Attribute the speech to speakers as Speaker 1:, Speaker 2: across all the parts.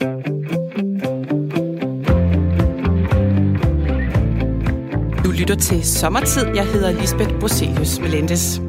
Speaker 1: Du lytter til Sommertid. Jeg hedder Lisbeth Broselius Melendes.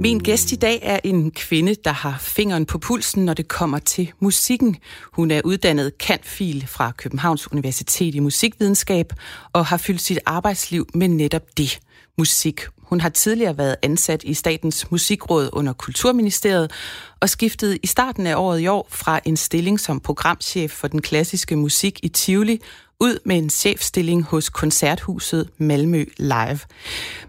Speaker 1: Min gæst i dag er en kvinde, der har fingeren på pulsen, når det kommer til musikken. Hun er uddannet kantfil fra Københavns Universitet i musikvidenskab og har fyldt sit arbejdsliv med netop det, musik. Hun har tidligere været ansat i Statens Musikråd under Kulturministeriet og skiftede i starten af året i år fra en stilling som programchef for den klassiske musik i Tivoli ud med en chefstilling hos Koncerthuset Malmø Live.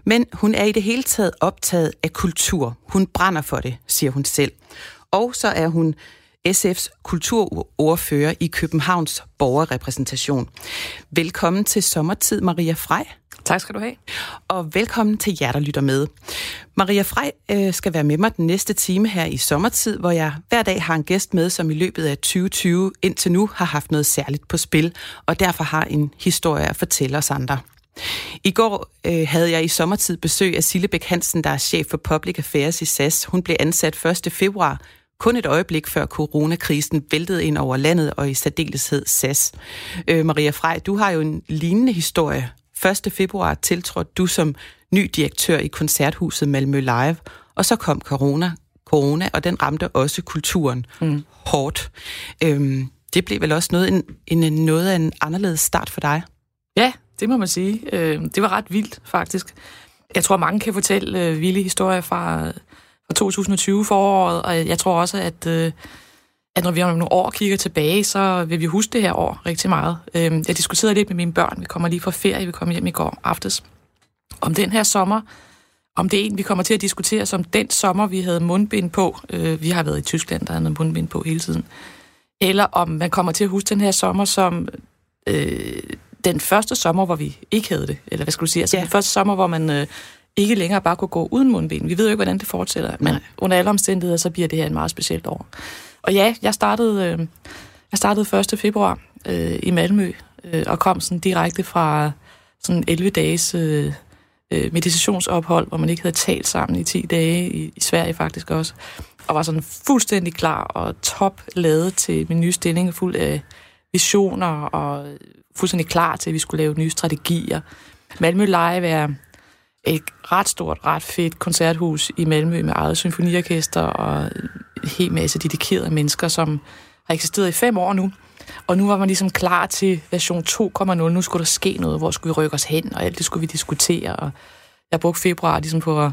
Speaker 1: Men hun er i det hele taget optaget af kultur. Hun brænder for det, siger hun selv. Og så er hun SF's kulturordfører i Københavns borgerrepræsentation. Velkommen til sommertid, Maria Frej.
Speaker 2: Tak skal du have.
Speaker 1: Og velkommen til jer, der lytter med. Maria Frej øh, skal være med mig den næste time her i sommertid, hvor jeg hver dag har en gæst med, som i løbet af 2020 indtil nu har haft noget særligt på spil, og derfor har en historie at fortælle os andre. I går øh, havde jeg i sommertid besøg af Sille Bæk Hansen, der er chef for Public Affairs i SAS. Hun blev ansat 1. februar, kun et øjeblik før coronakrisen væltede ind over landet, og i særdeleshed SAS. Øh, Maria Frej, du har jo en lignende historie 1. februar tiltrådte du som ny direktør i Koncerthuset Malmø Live, og så kom corona, corona og den ramte også kulturen mm. hårdt. Øhm, det blev vel også noget, en, en, noget af en anderledes start for dig?
Speaker 2: Ja, det må man sige. Øh, det var ret vildt, faktisk. Jeg tror, mange kan fortælle øh, vilde historier fra, fra 2020 foråret, og jeg tror også, at... Øh, at når vi om nogle år kigger tilbage, så vil vi huske det her år rigtig meget. Øhm, jeg diskuterede lidt med mine børn. Vi kommer lige fra ferie, vi kommer hjem i går aftes. Om den her sommer, om det er en, vi kommer til at diskutere som den sommer, vi havde mundbind på. Øh, vi har været i Tyskland, der havde mundbind på hele tiden. Eller om man kommer til at huske den her sommer som øh, den første sommer, hvor vi ikke havde det. Eller hvad skal du sige? Altså ja. den første sommer, hvor man øh, ikke længere bare kunne gå uden mundbind. Vi ved jo ikke, hvordan det fortsætter. Men Nej. under alle omstændigheder, så bliver det her et meget specielt år. Og ja, jeg startede, øh, jeg startede 1. februar øh, i Malmø, øh, og kom sådan direkte fra sådan 11 dages øh, øh, meditationsophold, hvor man ikke havde talt sammen i 10 dage, i, i Sverige faktisk også, og var sådan fuldstændig klar og top lavet til min nye stilling, fuld af visioner og fuldstændig klar til, at vi skulle lave nye strategier. Malmø Live er et ret stort, ret fedt koncerthus i Malmø med eget symfoniorkester og en hel masse dedikerede mennesker, som har eksisteret i fem år nu. Og nu var man ligesom klar til version 2.0. Nu skulle der ske noget. Hvor skulle vi rykke os hen? Og alt det skulle vi diskutere. Og jeg brugte februar ligesom på at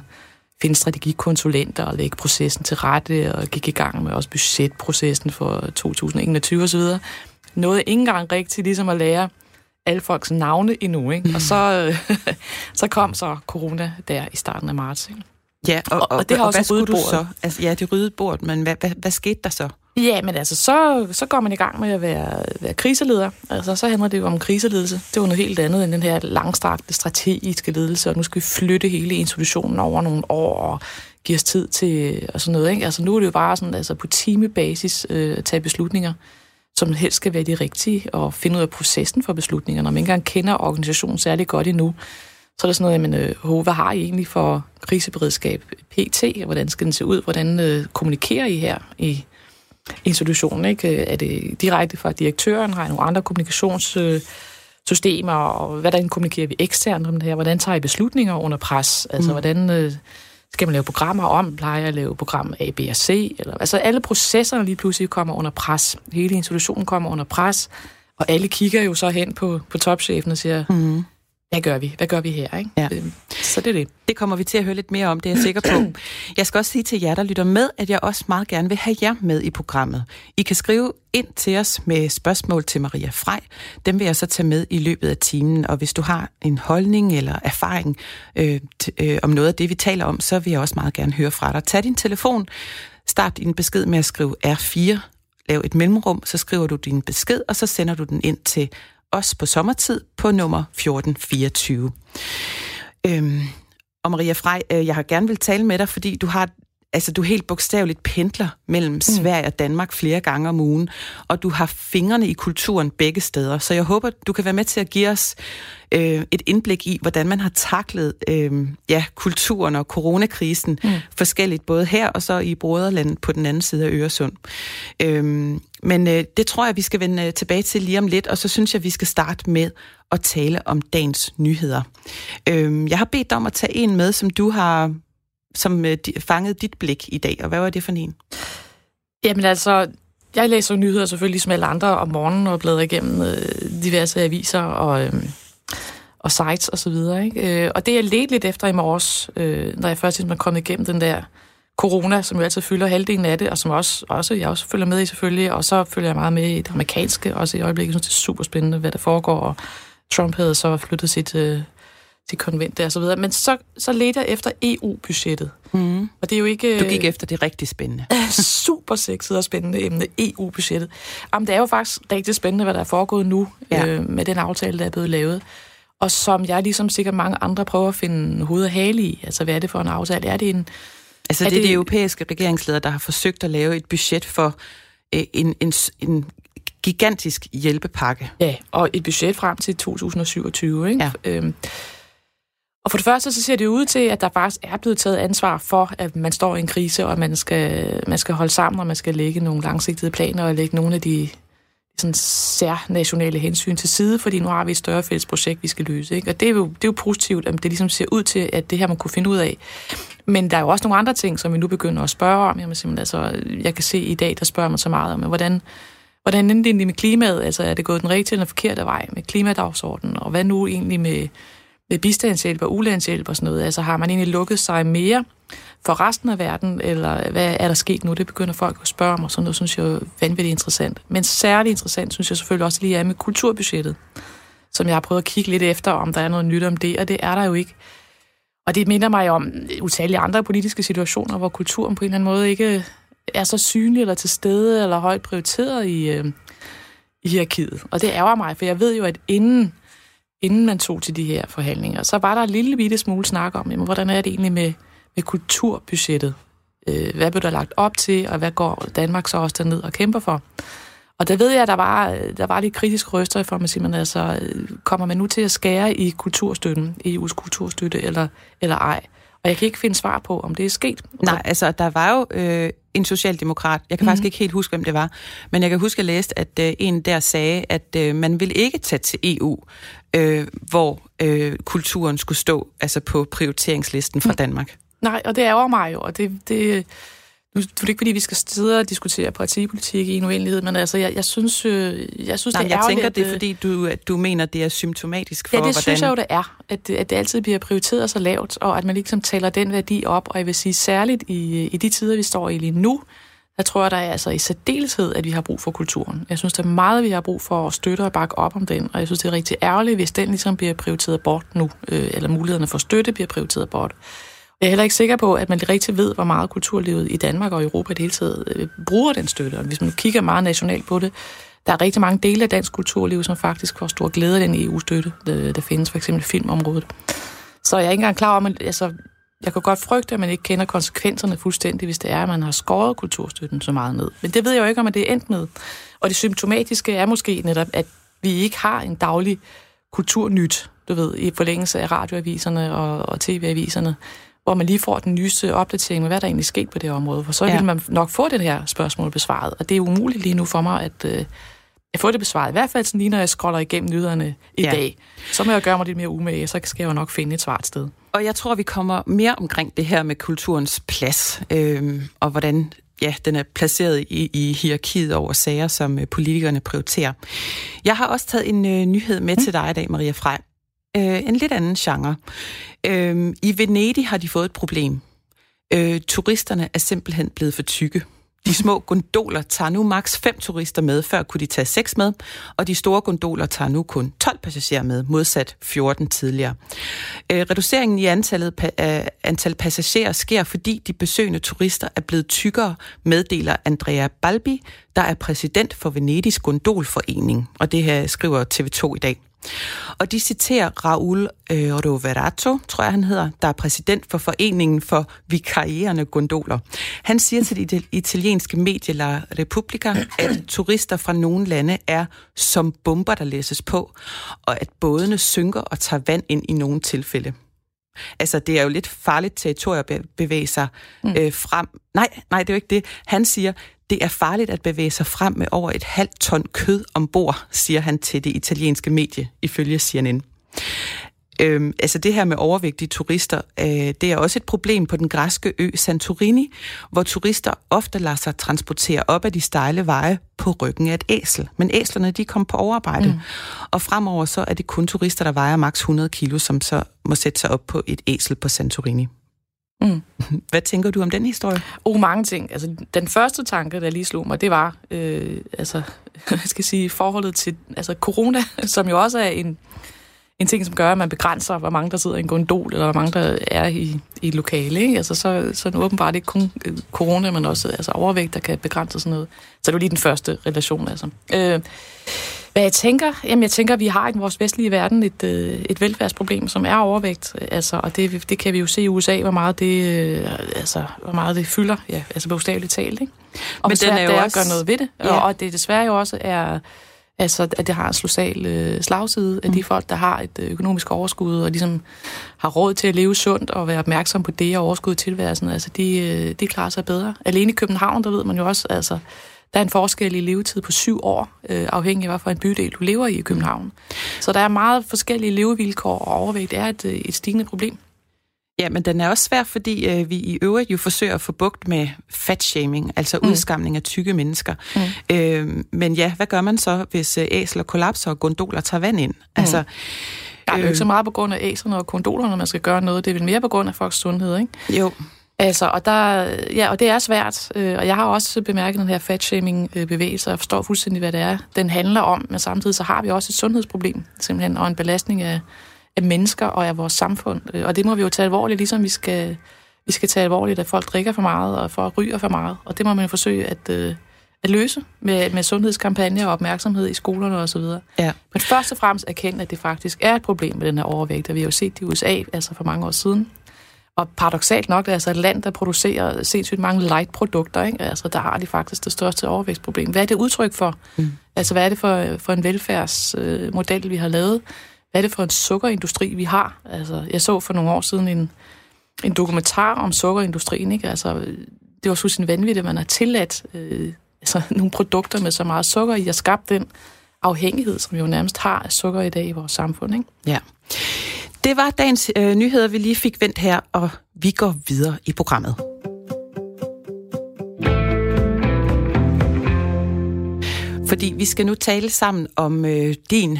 Speaker 2: finde strategikonsulenter og lægge processen til rette, og gik i gang med også budgetprocessen for 2021 osv. Noget ikke engang rigtigt ligesom at lære alle folks navne endnu, ikke? Og så, så kom så corona der i starten af marts, ikke?
Speaker 1: Ja, og, og, og det har og også ryddet bordet. Så? Altså, ja, det ryddede bordet, men hvad, hvad, hvad skete der så?
Speaker 2: Ja, men altså, så, så går man i gang med at være, være kriseleder. Altså, så handler det jo om kriseledelse. Det var noget helt andet end den her langstrakte strategiske ledelse, og nu skal vi flytte hele institutionen over nogle år og give os tid til og sådan noget. Ikke? Altså, nu er det jo bare sådan, altså, på timebasis øh, tage beslutninger som helst skal være de rigtige, og finde ud af processen for beslutningerne. Når man ikke engang kender organisationen særlig godt endnu, så er der sådan noget, jamen, øh, hvad har I egentlig for kriseberedskab PT? Hvordan skal den se ud? Hvordan øh, kommunikerer I her i institutionen? Ikke? Er det direkte fra direktøren? Har I nogle andre kommunikationssystemer? Og hvordan kommunikerer vi eksternt om det her? Hvordan tager I beslutninger under pres? Altså, mm. hvordan... Øh, skal man lave programmer om? Plejer jeg at lave program A, B og C? Eller, altså alle processerne lige pludselig kommer under pres. Hele institutionen kommer under pres, og alle kigger jo så hen på, på topchefen og siger, mm hvad gør vi? Hvad gør vi her? Ikke? Ja. Øhm, så det er det.
Speaker 1: Det kommer vi til at høre lidt mere om, det er jeg sikker på. Jeg skal også sige til jer, der lytter med, at jeg også meget gerne vil have jer med i programmet. I kan skrive ind til os med spørgsmål til Maria Frej. Dem vil jeg så tage med i løbet af timen. Og hvis du har en holdning eller erfaring øh, øh, om noget af det, vi taler om, så vil jeg også meget gerne høre fra dig. Tag din telefon, start din besked med at skrive R4, lav et mellemrum, så skriver du din besked, og så sender du den ind til os på sommertid på nummer 1424. Øhm, og Maria Frej, øh, jeg har gerne vil tale med dig, fordi du har altså du helt bogstaveligt pendler mellem mm. Sverige og Danmark flere gange om ugen, og du har fingrene i kulturen begge steder. Så jeg håber, du kan være med til at give os øh, et indblik i, hvordan man har taklet øh, ja, kulturen og coronakrisen mm. forskelligt, både her og så i Broderlandet på den anden side af Øresund. Øh, men øh, det tror jeg, vi skal vende tilbage til lige om lidt, og så synes jeg, vi skal starte med at tale om dagens nyheder. Øh, jeg har bedt dig om at tage en med, som du har som øh, fangede dit blik i dag, og hvad var det for en?
Speaker 2: Jamen altså, jeg læser jo nyheder selvfølgelig som alle andre om morgenen og bladrer igennem øh, diverse aviser og, øh, og sites og så videre. Ikke? Øh, og det jeg ledte lidt efter i morges, øh, når jeg først ligesom er kommet igennem den der corona, som jo altid fylder halvdelen af det, og som også, også jeg også følger med i selvfølgelig, og så følger jeg meget med i det amerikanske, også i øjeblikket. Synes, det er super spændende, hvad der foregår, og Trump havde så flyttet sit... Øh, til konventet og så videre. Men så, så ledte jeg efter EU-budgettet.
Speaker 1: Mm. Og det er jo ikke... Du gik efter det rigtig spændende.
Speaker 2: super sexet og spændende emne, EU-budgettet. Jamen, det er jo faktisk rigtig spændende, hvad der er foregået nu ja. øh, med den aftale, der er blevet lavet. Og som jeg ligesom sikkert mange andre prøver at finde hoved og hale i. Altså, hvad er det for en aftale? Er det en...
Speaker 1: Altså, det er, det de europæiske regeringsledere, der har forsøgt at lave et budget for øh, en, en, en gigantisk hjælpepakke.
Speaker 2: Ja, og et budget frem til 2027, ikke? Ja. Øhm, og for det første, så ser det ud til, at der faktisk er blevet taget ansvar for, at man står i en krise, og at man skal, man skal holde sammen, og man skal lægge nogle langsigtede planer, og lægge nogle af de sådan særnationale hensyn til side, fordi nu har vi et større fælles projekt, vi skal løse. Ikke? Og det er, jo, det er jo positivt, at det ligesom ser ud til, at det her man kunne finde ud af. Men der er jo også nogle andre ting, som vi nu begynder at spørge om. Jamen, simpelthen, altså, jeg kan se i dag, der spørger man så meget om, hvordan, hvordan er det egentlig med klimaet? Altså, er det gået den rigtige eller den forkerte vej med klimadagsordenen? Og hvad nu egentlig med med bistandshjælp og ulandshjælp og sådan noget? Altså har man egentlig lukket sig mere for resten af verden, eller hvad er der sket nu? Det begynder folk at spørge om, og sådan noget synes jeg er vanvittigt interessant. Men særligt interessant synes jeg selvfølgelig også lige er med kulturbudgettet, som jeg har prøvet at kigge lidt efter, om der er noget nyt om det, og det er der jo ikke. Og det minder mig om utallige andre politiske situationer, hvor kulturen på en eller anden måde ikke øh, er så synlig eller til stede eller højt prioriteret i, øh, i hierarkiet. Og det ærger mig, for jeg ved jo, at inden inden man tog til de her forhandlinger, så var der en lille bitte smule snak om, jamen, hvordan er det egentlig med, med kulturbudgettet? Øh, hvad blev der lagt op til, og hvad går Danmark så også derned og kæmper for? Og der ved jeg, at der var, der var lidt kritisk røster i form af, at altså, øh, kommer man nu til at skære i kulturstøtten, EU's kulturstøtte, eller, eller ej? Og jeg kan ikke finde svar på, om det er sket.
Speaker 1: Nej, altså der var jo øh, en socialdemokrat, jeg kan mm. faktisk ikke helt huske, hvem det var, men jeg kan huske, at jeg læste, at øh, en der sagde, at øh, man vil ikke tage til EU, øh, hvor øh, kulturen skulle stå altså på prioriteringslisten fra mm. Danmark.
Speaker 2: Nej, og det ærger mig jo, og det, det, nu er det ikke, fordi vi skal sidde og diskutere partipolitik i en uendelighed, men altså, jeg, jeg synes, øh, jeg synes
Speaker 1: Nej,
Speaker 2: det er
Speaker 1: jeg tænker, det er, fordi du, du mener, det er symptomatisk for,
Speaker 2: Ja, det
Speaker 1: hvordan...
Speaker 2: synes jeg jo, det er. At, at det altid bliver prioriteret så lavt, og at man ligesom taler den værdi op. Og jeg vil sige, særligt i, i de tider, vi står i lige nu, der tror jeg, der er altså i særdeleshed, at vi har brug for kulturen. Jeg synes, der er meget, vi har brug for at støtte og bakke op om den, og jeg synes, det er rigtig ærgerligt, hvis den ligesom bliver prioriteret bort nu, øh, eller mulighederne for støtte bliver prioriteret bort. Jeg er heller ikke sikker på, at man rigtig ved, hvor meget kulturlivet i Danmark og Europa i det hele taget øh, bruger den støtte. Og hvis man kigger meget nationalt på det, der er rigtig mange dele af dansk kulturliv, som faktisk får stor glæde af den EU-støtte, øh, der findes, for eksempel filmområdet. Så jeg er ikke engang klar om, at altså, jeg kan godt frygte, at man ikke kender konsekvenserne fuldstændig, hvis det er, at man har skåret kulturstøtten så meget ned. Men det ved jeg jo ikke, om det er endt med. Og det symptomatiske er måske netop, at vi ikke har en daglig kulturnyt, du ved, i forlængelse af radioaviserne og, og tv-aviserne, hvor man lige får den nyeste opdatering med, hvad der egentlig sket på det område. For så ja. vil man nok få det her spørgsmål besvaret. Og det er umuligt lige nu for mig at, øh, at få det besvaret. I hvert fald sådan lige, når jeg scroller igennem nyhederne i ja. dag. Så må jeg gøre mig lidt mere umage, så skal jeg jo nok finde et svart sted.
Speaker 1: Og jeg tror, vi kommer mere omkring det her med kulturens plads, øh, og hvordan ja, den er placeret i, i hierarkiet over sager, som øh, politikerne prioriterer. Jeg har også taget en øh, nyhed med mm. til dig i dag, Maria Frej øh, en lidt anden genre. Øh, I Venedig har de fået et problem. Øh, turisterne er simpelthen blevet for tykke. De små gondoler tager nu maks 5 turister med, før kunne de tage 6 med, og de store gondoler tager nu kun 12 passagerer med, modsat 14 tidligere. Øh, reduceringen i antallet pa- øh, antal passagerer sker, fordi de besøgende turister er blevet tykkere, meddeler Andrea Balbi, der er præsident for Venedigs Gondolforening, og det her skriver TV2 i dag. Og de citerer Raul øh, Roverato, tror jeg han hedder, der er præsident for Foreningen for Vikarierende Gondoler. Han siger til det italienske medie La Repubblica, at turister fra nogle lande er som bomber, der læses på, og at bådene synker og tager vand ind i nogle tilfælde. Altså, det er jo lidt farligt territorium at bevæge sig mm. øh, frem. Nej, nej, det er jo ikke det. Han siger, det er farligt at bevæge sig frem med over et halvt ton kød ombord, siger han til det italienske medie, ifølge CNN. Øhm, altså det her med overvægtige turister, øh, det er også et problem på den græske ø Santorini, hvor turister ofte lader sig transportere op ad de stejle veje på ryggen af et æsel. Men æslerne, de kommer på overarbejde. Mm. Og fremover så er det kun turister, der vejer maks 100 kilo, som så må sætte sig op på et æsel på Santorini. Mm. Hvad tænker du om den historie?
Speaker 2: Oh, mange ting. Altså, den første tanke, der lige slog mig, det var, øh, altså, jeg skal sige, forholdet til altså, corona, som jo også er en, en ting, som gør, at man begrænser, hvor mange der sidder i en gondol, eller hvor mange der er i, i et lokale. Ikke? Altså, så, så er det åbenbart ikke kun øh, corona, men også altså, overvægt, der kan begrænse sådan noget. Så det var lige den første relation. Altså. Øh, hvad jeg tænker? Jamen, jeg tænker, at vi har i vores vestlige verden et, øh, et velfærdsproblem, som er overvægt. Altså, og det, det kan vi jo se i USA, hvor meget det, øh, altså, hvor meget det fylder, ja, altså bogstaveligt talt. Ikke? Og Men den er jo det er også... at gøre noget ved det. Ja. Og, og det desværre jo også er Altså, at det har en social øh, slagside af mm. de folk, der har et øh, økonomisk overskud, og ligesom har råd til at leve sundt og være opmærksom på det og overskud i tilværelsen. Altså, de, øh, de klarer sig bedre. Alene i København, der ved man jo også, altså, der er en forskel i levetid på syv år, øh, afhængig af, hvad for en bydel du lever i i København. Så der er meget forskellige levevilkår, og overvægt er et, øh, et stigende problem.
Speaker 1: Ja, men den er også svær, fordi øh, vi i øvrigt jo forsøger at få bugt med fatshaming, altså mm. udskamning af tykke mennesker. Mm. Øh, men ja, hvad gør man så, hvis øh, æsler kollapser og gondoler tager vand ind? Mm. Altså,
Speaker 2: der er jo ikke så meget på grund af æslerne og gondolerne, man skal gøre noget. Det er vel mere på grund af folks sundhed, ikke?
Speaker 1: Jo.
Speaker 2: Altså, og, der, ja, og det er svært, øh, og jeg har også bemærket den her fatshaming-bevægelse, og forstår fuldstændig, hvad det er, den handler om, men samtidig så har vi også et sundhedsproblem, simpelthen, og en belastning af, af mennesker og af vores samfund. Øh, og det må vi jo tage alvorligt, ligesom vi skal, vi skal tage alvorligt, at folk drikker for meget og for ryger for meget. Og det må man jo forsøge at, øh, at løse med, med sundhedskampagner og opmærksomhed i skolerne osv. Ja. Men først og fremmest erkende, at det faktisk er et problem med den her overvægt, og vi har jo set det i USA altså for mange år siden. Og paradoxalt nok, det er altså et land, der producerer sindssygt mange light-produkter. Ikke? Altså, der har de faktisk det største overvægtsproblem. Hvad er det udtryk for? Mm. Altså, hvad er det for, for en velfærdsmodel, vi har lavet? hvad er det for en sukkerindustri, vi har? Altså, jeg så for nogle år siden en, en dokumentar om sukkerindustrien. Ikke? Altså, det var sådan vanvittigt, at man har tilladt øh, altså, nogle produkter med så meget sukker i, og skabt den afhængighed, som vi jo nærmest har af sukker i dag i vores samfund. Ikke?
Speaker 1: Ja. Det var dagens øh, nyheder, vi lige fik vendt her, og vi går videre i programmet. Fordi vi skal nu tale sammen om øh, din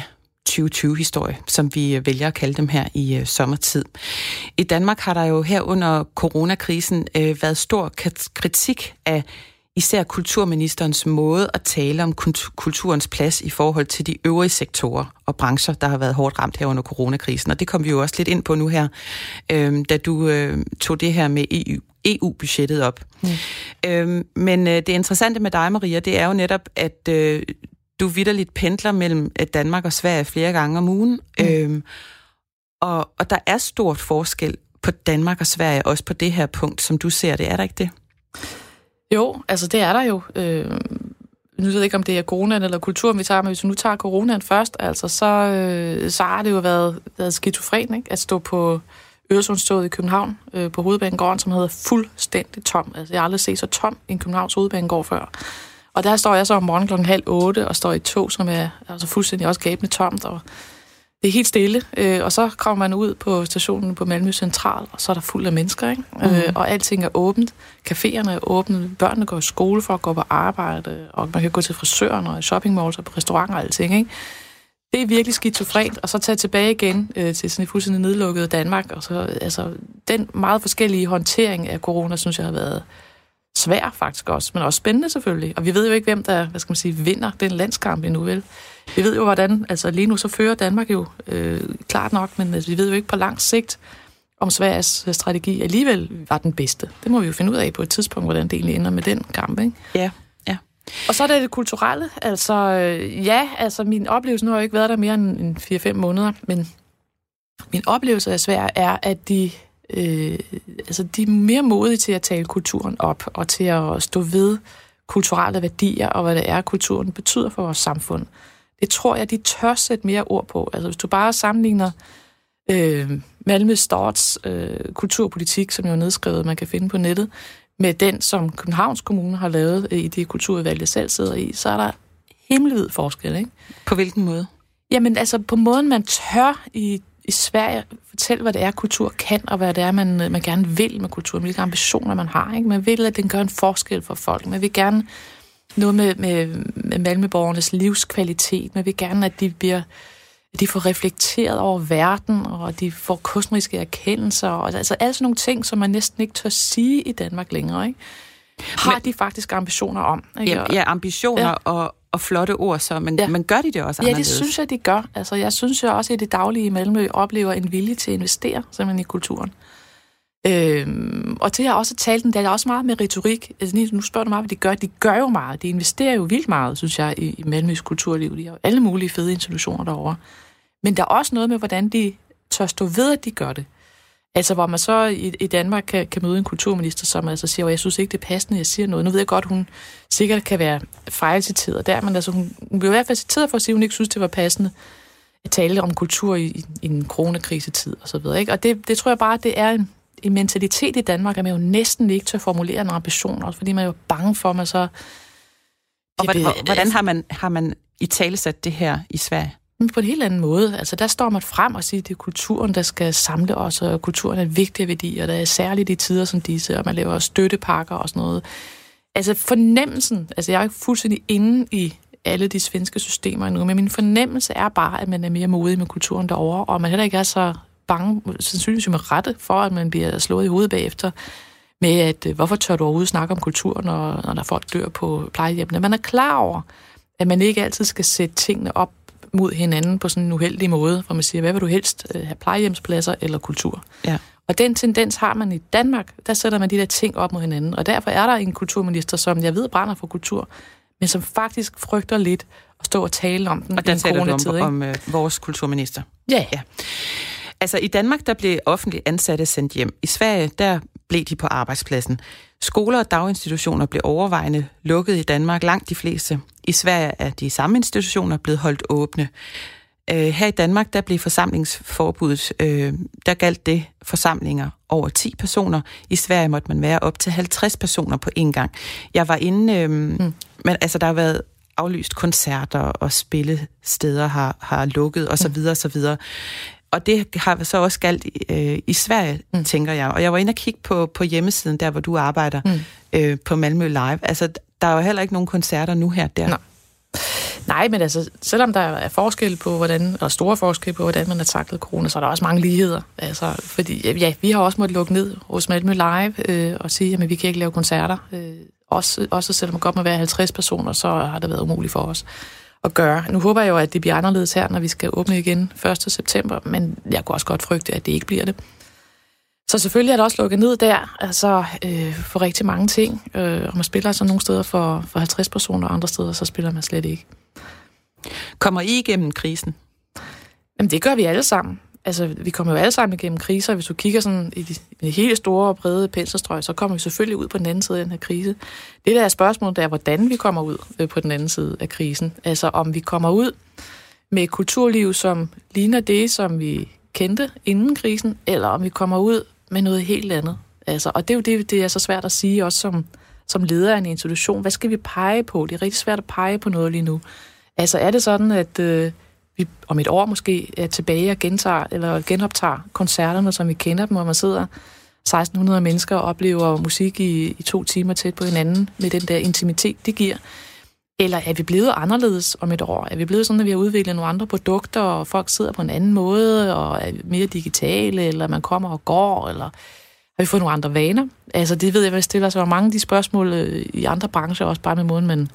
Speaker 1: 2020-historie, som vi øh, vælger at kalde dem her i øh, sommertid. I Danmark har der jo her under coronakrisen øh, været stor kritik af især kulturministerens måde at tale om kulturens plads i forhold til de øvrige sektorer og brancher, der har været hårdt ramt her under coronakrisen. Og det kom vi jo også lidt ind på nu her, øh, da du øh, tog det her med EU, EU-budgettet op. Mm. Øhm, men øh, det interessante med dig, Maria, det er jo netop, at øh, du vidderligt pendler mellem øh, Danmark og Sverige flere gange om ugen. Mm. Øhm, og, og der er stort forskel på Danmark og Sverige, også på det her punkt, som du ser det. Er der ikke det?
Speaker 2: Jo, altså det er der jo. Øh, nu ved jeg ikke, om det er coronaen eller kulturen, vi tager, men hvis vi nu tager coronaen først, altså, så, øh, så har det jo været, været skizofren, ikke? at stå på Øresundstoget i København, øh, på hovedbanegården, som hedder fuldstændig tom. Altså, jeg har aldrig set så tom en Københavns hovedbanegård før. Og der står jeg så om morgenen klokken halv otte og står i tog, som er altså fuldstændig også gabende tomt, og det er helt stille. Øh, og så kommer man ud på stationen på Malmø Central, og så er der fuld af mennesker, ikke? Mm. Øh, og alting er åbent. Caféerne er åbne, børnene går i skole for at gå på arbejde, og man kan gå til frisøren og shoppingmalls og på restauranter og alting, ikke? Det er virkelig skizofrent, og så tage tilbage igen øh, til sådan et fuldstændig nedlukket Danmark. Og så, altså, den meget forskellige håndtering af corona, synes jeg har været svær faktisk også, men også spændende selvfølgelig. Og vi ved jo ikke, hvem der, hvad skal man sige, vinder den landskamp endnu, vel? Vi ved jo, hvordan, altså lige nu så fører Danmark jo øh, klart nok, men altså, vi ved jo ikke på lang sigt, om Sveriges øh, strategi alligevel var den bedste. Det må vi jo finde ud af på et tidspunkt, hvordan det egentlig ender med den kamp, ikke?
Speaker 1: Ja, ja.
Speaker 2: Og så er det det kulturelle. Altså, øh, ja, altså min oplevelse, nu har jeg ikke været der mere end 4-5 måneder, men min oplevelse af Sverige er, at de, øh, altså, de er mere modige til at tale kulturen op, og til at stå ved kulturelle værdier, og hvad det er, kulturen betyder for vores samfund. Det tror jeg, de tør sætte mere ord på. Altså, hvis du bare sammenligner øh, Malmø Storts øh, kulturpolitik, som jo er nedskrevet, man kan finde på nettet, med den, som Københavns Kommune har lavet i det kulturudvalg, jeg selv sidder i, så er der himmelvid forskel, ikke?
Speaker 1: På hvilken måde?
Speaker 2: Jamen, altså på måden, man tør i, i Sverige fortælle, hvad det er, kultur kan, og hvad det er, man, man gerne vil med kultur, hvilke ambitioner man har. Ikke? Man vil, at den gør en forskel for folk. Man vil gerne noget med, med, med Malmøborgernes livskvalitet. Man vil gerne, at de bliver at de får reflekteret over verden, og de får kunstneriske erkendelser, og altså alle sådan nogle ting, som man næsten ikke tør sige i Danmark længere, ikke? Har men, de faktisk ambitioner om.
Speaker 1: Ikke? Ja, ja ambitioner ja. Og, og flotte ord, så, men, ja. men gør de det også
Speaker 2: anderledes? Ja, det synes jeg, de gør. Altså, jeg synes jo også, at det daglige i Malmø oplever en vilje til at investere simpelthen i kulturen. Øhm, og til at også tale den, der er også meget med retorik. Altså, nu spørger du meget, hvad de gør. De gør jo meget. De investerer jo vildt meget, synes jeg, i, i Malmøs kulturliv. De har alle mulige fede institutioner derovre. Men der er også noget med, hvordan de tør stå ved, at de gør det. Altså, hvor man så i, i Danmark kan, kan møde en kulturminister, som altså siger, at jeg synes ikke, det er passende, jeg siger noget. Nu ved jeg godt, hun sikkert kan være fejlciteret der, men altså, hun, hun bliver i hvert fald citeret for at sige, at hun ikke synes, det var passende at tale om kultur i, i, i en coronakrisetid og så videre. Ikke? Og det, det tror jeg bare, det er en, en mentalitet i Danmark, at man jo næsten ikke tør formulere en ambition, også fordi man er jo bange for, at man så...
Speaker 1: Og hvordan, hvordan har man, har man i talesat det her i Sverige?
Speaker 2: Men på en helt anden måde. Altså, der står man frem og siger, at det er kulturen, der skal samle os, og kulturen er en vigtig værdi, og der er særligt i tider som disse, og man laver støttepakker og sådan noget. Altså fornemmelsen, altså jeg er fuldstændig inde i alle de svenske systemer nu, men min fornemmelse er bare, at man er mere modig med kulturen derovre, og man heller ikke er så bange, sandsynligvis med rette, for at man bliver slået i hovedet bagefter, med at øh, hvorfor tør du overhovedet snakke om kulturen, når, når der folk dør på plejehjemmene. Man er klar over, at man ikke altid skal sætte tingene op mod hinanden på sådan en uheldig måde, hvor man siger, hvad vil du helst øh, have plejehjemspladser eller kultur? Ja. Og den tendens har man i Danmark, der sætter man de der ting op mod hinanden. Og derfor er der en kulturminister, som jeg ved brænder for kultur, men som faktisk frygter lidt at stå og tale om den.
Speaker 1: Og den taler du om, ikke? om øh, vores kulturminister.
Speaker 2: Ja. ja.
Speaker 1: Altså i Danmark, der blev offentligt ansatte sendt hjem. I Sverige, der blev de på arbejdspladsen. Skoler og daginstitutioner blev overvejende lukket i Danmark, langt de fleste. I Sverige er de samme institutioner blevet holdt åbne. Øh, her i Danmark, der blev forsamlingsforbuddet, øh, der galt det forsamlinger over 10 personer. I Sverige måtte man være op til 50 personer på en gang. Jeg var inde, øh, mm. men altså der har været aflyst koncerter og spillesteder har, har lukket osv. Mm. osv. Og det har så også galt øh, i Sverige, mm. tænker jeg. Og jeg var inde og kigge på, på hjemmesiden, der hvor du arbejder, mm. øh, på Malmø Live. Altså, der er jo heller ikke nogen koncerter nu her der.
Speaker 2: Nej. Nej, men altså, selvom der er forskel på, hvordan, og store forskel på, hvordan man har taklet corona, så er der også mange ligheder. Altså, fordi, ja, vi har også måttet lukke ned hos Malmø Live øh, og sige, at vi kan ikke lave koncerter. Øh, også, også selvom man godt må være 50 personer, så har det været umuligt for os at gøre. Nu håber jeg jo, at det bliver anderledes her, når vi skal åbne igen 1. september, men jeg kunne også godt frygte, at det ikke bliver det. Så selvfølgelig er der også lukket ned der, altså øh, for rigtig mange ting. Øh, og man spiller altså nogle steder for, for 50 personer, og andre steder så spiller man slet ikke.
Speaker 1: Kommer I igennem krisen?
Speaker 2: Jamen det gør vi alle sammen altså, vi kommer jo alle sammen igennem kriser. Hvis du kigger sådan i de, i de helt store og brede penselstrøg, så kommer vi selvfølgelig ud på den anden side af den her krise. Det der er spørgsmålet, det er, hvordan vi kommer ud øh, på den anden side af krisen. Altså om vi kommer ud med et kulturliv, som ligner det, som vi kendte inden krisen, eller om vi kommer ud med noget helt andet. Altså, og det er jo det, det er så svært at sige også som, som leder af en institution. Hvad skal vi pege på? Det er rigtig svært at pege på noget lige nu. Altså er det sådan, at... Øh, vi om et år måske er tilbage og gentager, eller genoptager koncerterne, som vi kender dem, hvor man sidder 1600 mennesker og oplever musik i, i to timer tæt på hinanden med den der intimitet, det giver. Eller er vi blevet anderledes om et år? Er vi blevet sådan, at vi har udviklet nogle andre produkter, og folk sidder på en anden måde, og er mere digitale, eller man kommer og går, eller har vi fået nogle andre vaner? Altså, det ved jeg, hvad stiller sig mange af de spørgsmål øh, i andre brancher, også bare med måden, man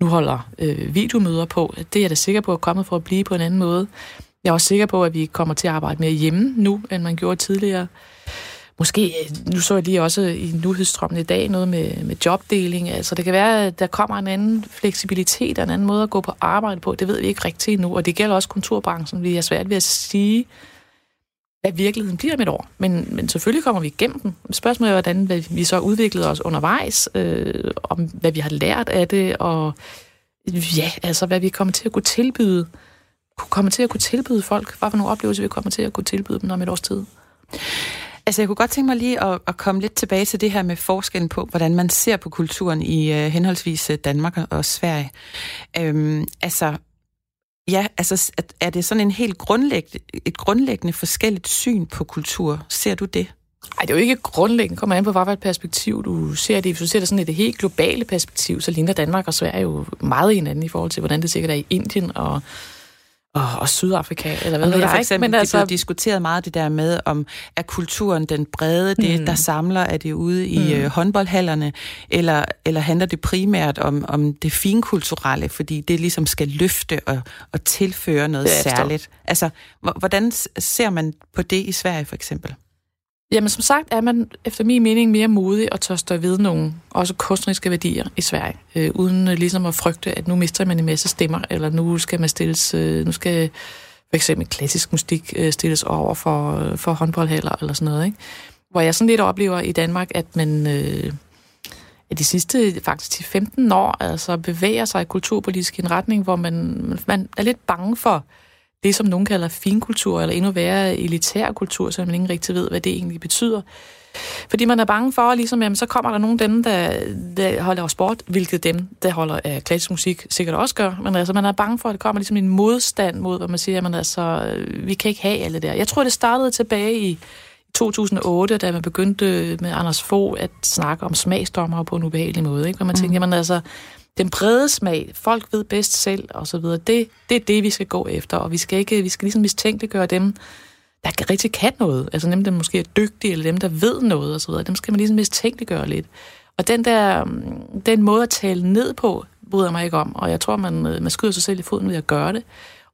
Speaker 2: nu holder øh, videomøder på. Det er jeg da sikker på at komme for at blive på en anden måde. Jeg er også sikker på, at vi kommer til at arbejde mere hjemme nu, end man gjorde tidligere. Måske, øh, nu så jeg lige også i nyhedsstrømmen i dag noget med, med jobdeling. Altså det kan være, at der kommer en anden fleksibilitet, en anden måde at gå på arbejde på. Det ved vi ikke rigtigt endnu, og det gælder også kontorbranchen. Vi er svært ved at sige, hvad virkeligheden bliver om et år. Men, men selvfølgelig kommer vi igennem den. Spørgsmålet er, hvordan vi så udviklede os undervejs, øh, om hvad vi har lært af det, og ja, altså hvad vi kommer til at kunne tilbyde, kommer til at kunne tilbyde folk, hvad for nogle oplevelser vi kommer til at kunne tilbyde dem om et års tid.
Speaker 1: Altså, jeg kunne godt tænke mig lige at, at komme lidt tilbage til det her med forskellen på, hvordan man ser på kulturen i uh, henholdsvis øh, Danmark og Sverige. Øhm, altså, ja, altså, er det sådan en helt grundlæggende, et grundlæggende forskelligt syn på kultur? Ser du det?
Speaker 2: Nej, det er jo ikke grundlæggende. Kommer an på, hvad perspektiv du ser det. Hvis du ser det sådan i det helt globale perspektiv, så ligner Danmark og Sverige jo meget hinanden i forhold til, hvordan det sikkert er i Indien og og, og Sydafrika, eller hvad
Speaker 1: ved jeg for eksempel, Men altså... det diskuteret meget det der med, om er kulturen den brede, det mm. der samler, er det ude i mm. øh, håndboldhallerne, eller, eller handler det primært om, om det finkulturelle, fordi det ligesom skal løfte og, og tilføre noget særligt. Altså, hvordan ser man på det i Sverige for eksempel?
Speaker 2: Jamen som sagt er man efter min mening mere modig og tør stå ved nogle også kunstneriske værdier i Sverige, øh, uden øh, ligesom at frygte, at nu mister man en masse stemmer, eller nu skal man stilles, øh, nu skal for eksempel klassisk musik øh, stilles over for, øh, for håndboldhaller eller sådan noget. Ikke? Hvor jeg sådan lidt oplever i Danmark, at man øh, de sidste faktisk 15 år altså bevæger sig kulturpolitisk i en retning, hvor man, man er lidt bange for det, som nogen kalder finkultur, eller endnu værre elitær kultur, så man ikke rigtig ved, hvad det egentlig betyder. Fordi man er bange for, ligesom, jamen, så kommer der nogen dem, der, der holder af sport, hvilket dem, der holder af klassisk musik, sikkert også gør. Men altså, man er bange for, at det kommer ligesom en modstand mod, hvad man siger, jamen, altså, vi kan ikke have alle der. Jeg tror, det startede tilbage i 2008, da man begyndte med Anders Fogh at snakke om smagsdommer på en ubehagelig måde. Ikke? Hvor man mm. tænkte, jamen altså, den brede smag, folk ved bedst selv og så videre, det, det er det, vi skal gå efter, og vi skal ikke, vi skal ligesom mistænkeliggøre dem, der rigtig kan noget, altså dem, der måske er dygtige, eller dem, der ved noget og så videre, dem skal man ligesom mistænkeliggøre lidt. Og den der, mm, den måde at tale ned på, bryder mig ikke om, og jeg tror, man, øh, man skyder sig selv i foden ved at gøre det.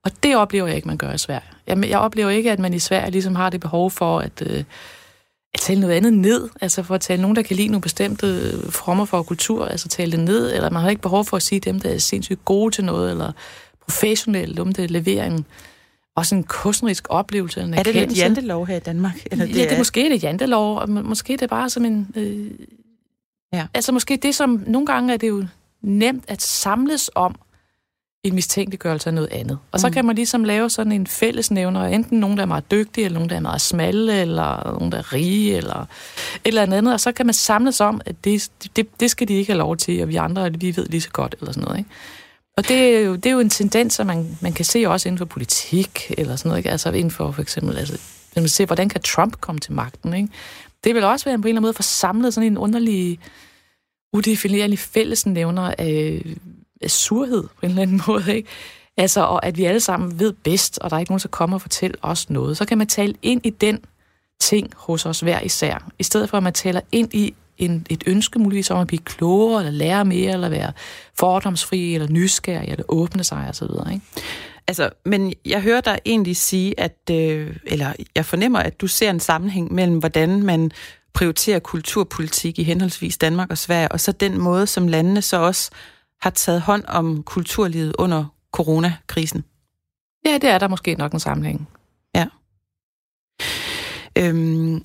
Speaker 2: Og det oplever jeg ikke, man gør i Sverige. Jeg, jeg oplever ikke, at man i Sverige ligesom har det behov for at, øh, at tale noget andet ned, altså for at tale nogen, der kan lide nogle bestemte øh, former for kultur, altså tale det ned, eller man har ikke behov for at sige dem, der er sindssygt gode til noget, eller professionelle, dem, der leverer en, også en kunstnerisk oplevelse. En
Speaker 1: er det lidt jantelov her i Danmark?
Speaker 2: Eller det ja, det er måske lidt jantelov, og måske det er bare som en... Øh, ja. Altså måske det, som nogle gange er det jo nemt at samles om, en mistænkeliggørelse af noget andet. Og så mm. kan man ligesom lave sådan en fællesnævner, enten nogen, der er meget dygtige, eller nogen, der er meget smalle, eller nogen, der er rige, eller eller andet, og så kan man samles om, at det, det, det skal de ikke have lov til, og vi andre, vi ved lige så godt, eller sådan noget, ikke? Og det er jo, det er jo en tendens, som man, man kan se også inden for politik, eller sådan noget, ikke? Altså inden for for eksempel, altså, man ser, hvordan kan Trump komme til magten, ikke? Det vil også være på en eller anden måde for samlet sådan en underlig, udefinerlig fællesnævner af Øh, surhed på en eller anden måde, ikke? Altså, og at vi alle sammen ved bedst, og der er ikke nogen, der kommer og fortæller os noget. Så kan man tale ind i den ting hos os hver især, i stedet for at man taler ind i en, et ønske muligvis om at blive klogere, eller lære mere, eller være fordomsfri, eller nysgerrig, eller åbne sig osv., ikke?
Speaker 1: Altså, men jeg hører dig egentlig sige, at, øh, eller jeg fornemmer, at du ser en sammenhæng mellem, hvordan man prioriterer kulturpolitik i henholdsvis Danmark og Sverige, og så den måde, som landene så også har taget hånd om kulturlivet under coronakrisen?
Speaker 2: Ja, det er der måske nok en sammenhæng.
Speaker 1: Ja. Øhm,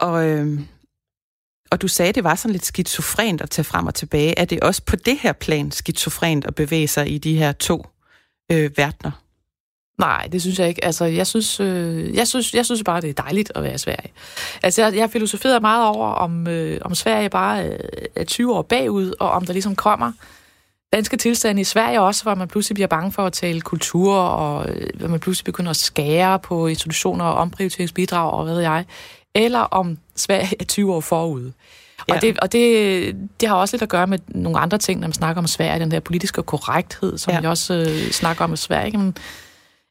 Speaker 1: og, øhm, og du sagde, det var sådan lidt skizofrent at tage frem og tilbage. Er det også på det her plan skizofrent at bevæge sig i de her to øh, verdener?
Speaker 2: Nej, det synes jeg ikke. Altså, jeg synes, øh, jeg synes, jeg synes bare, det er dejligt at være i Sverige. Altså, jeg, jeg filosoferer meget over, om, øh, om Sverige bare øh, er 20 år bagud, og om der ligesom kommer danske tilstande i Sverige også, hvor man pludselig bliver bange for at tale kultur, og øh, hvor man pludselig begynder at skære på institutioner og omprioriteringsbidrag, og hvad ved jeg. Eller om Sverige er 20 år forud. Ja. Og, det, og det, det har også lidt at gøre med nogle andre ting, når man snakker om Sverige, den der politiske korrekthed, som ja. vi også øh, snakker om i Sverige. Men,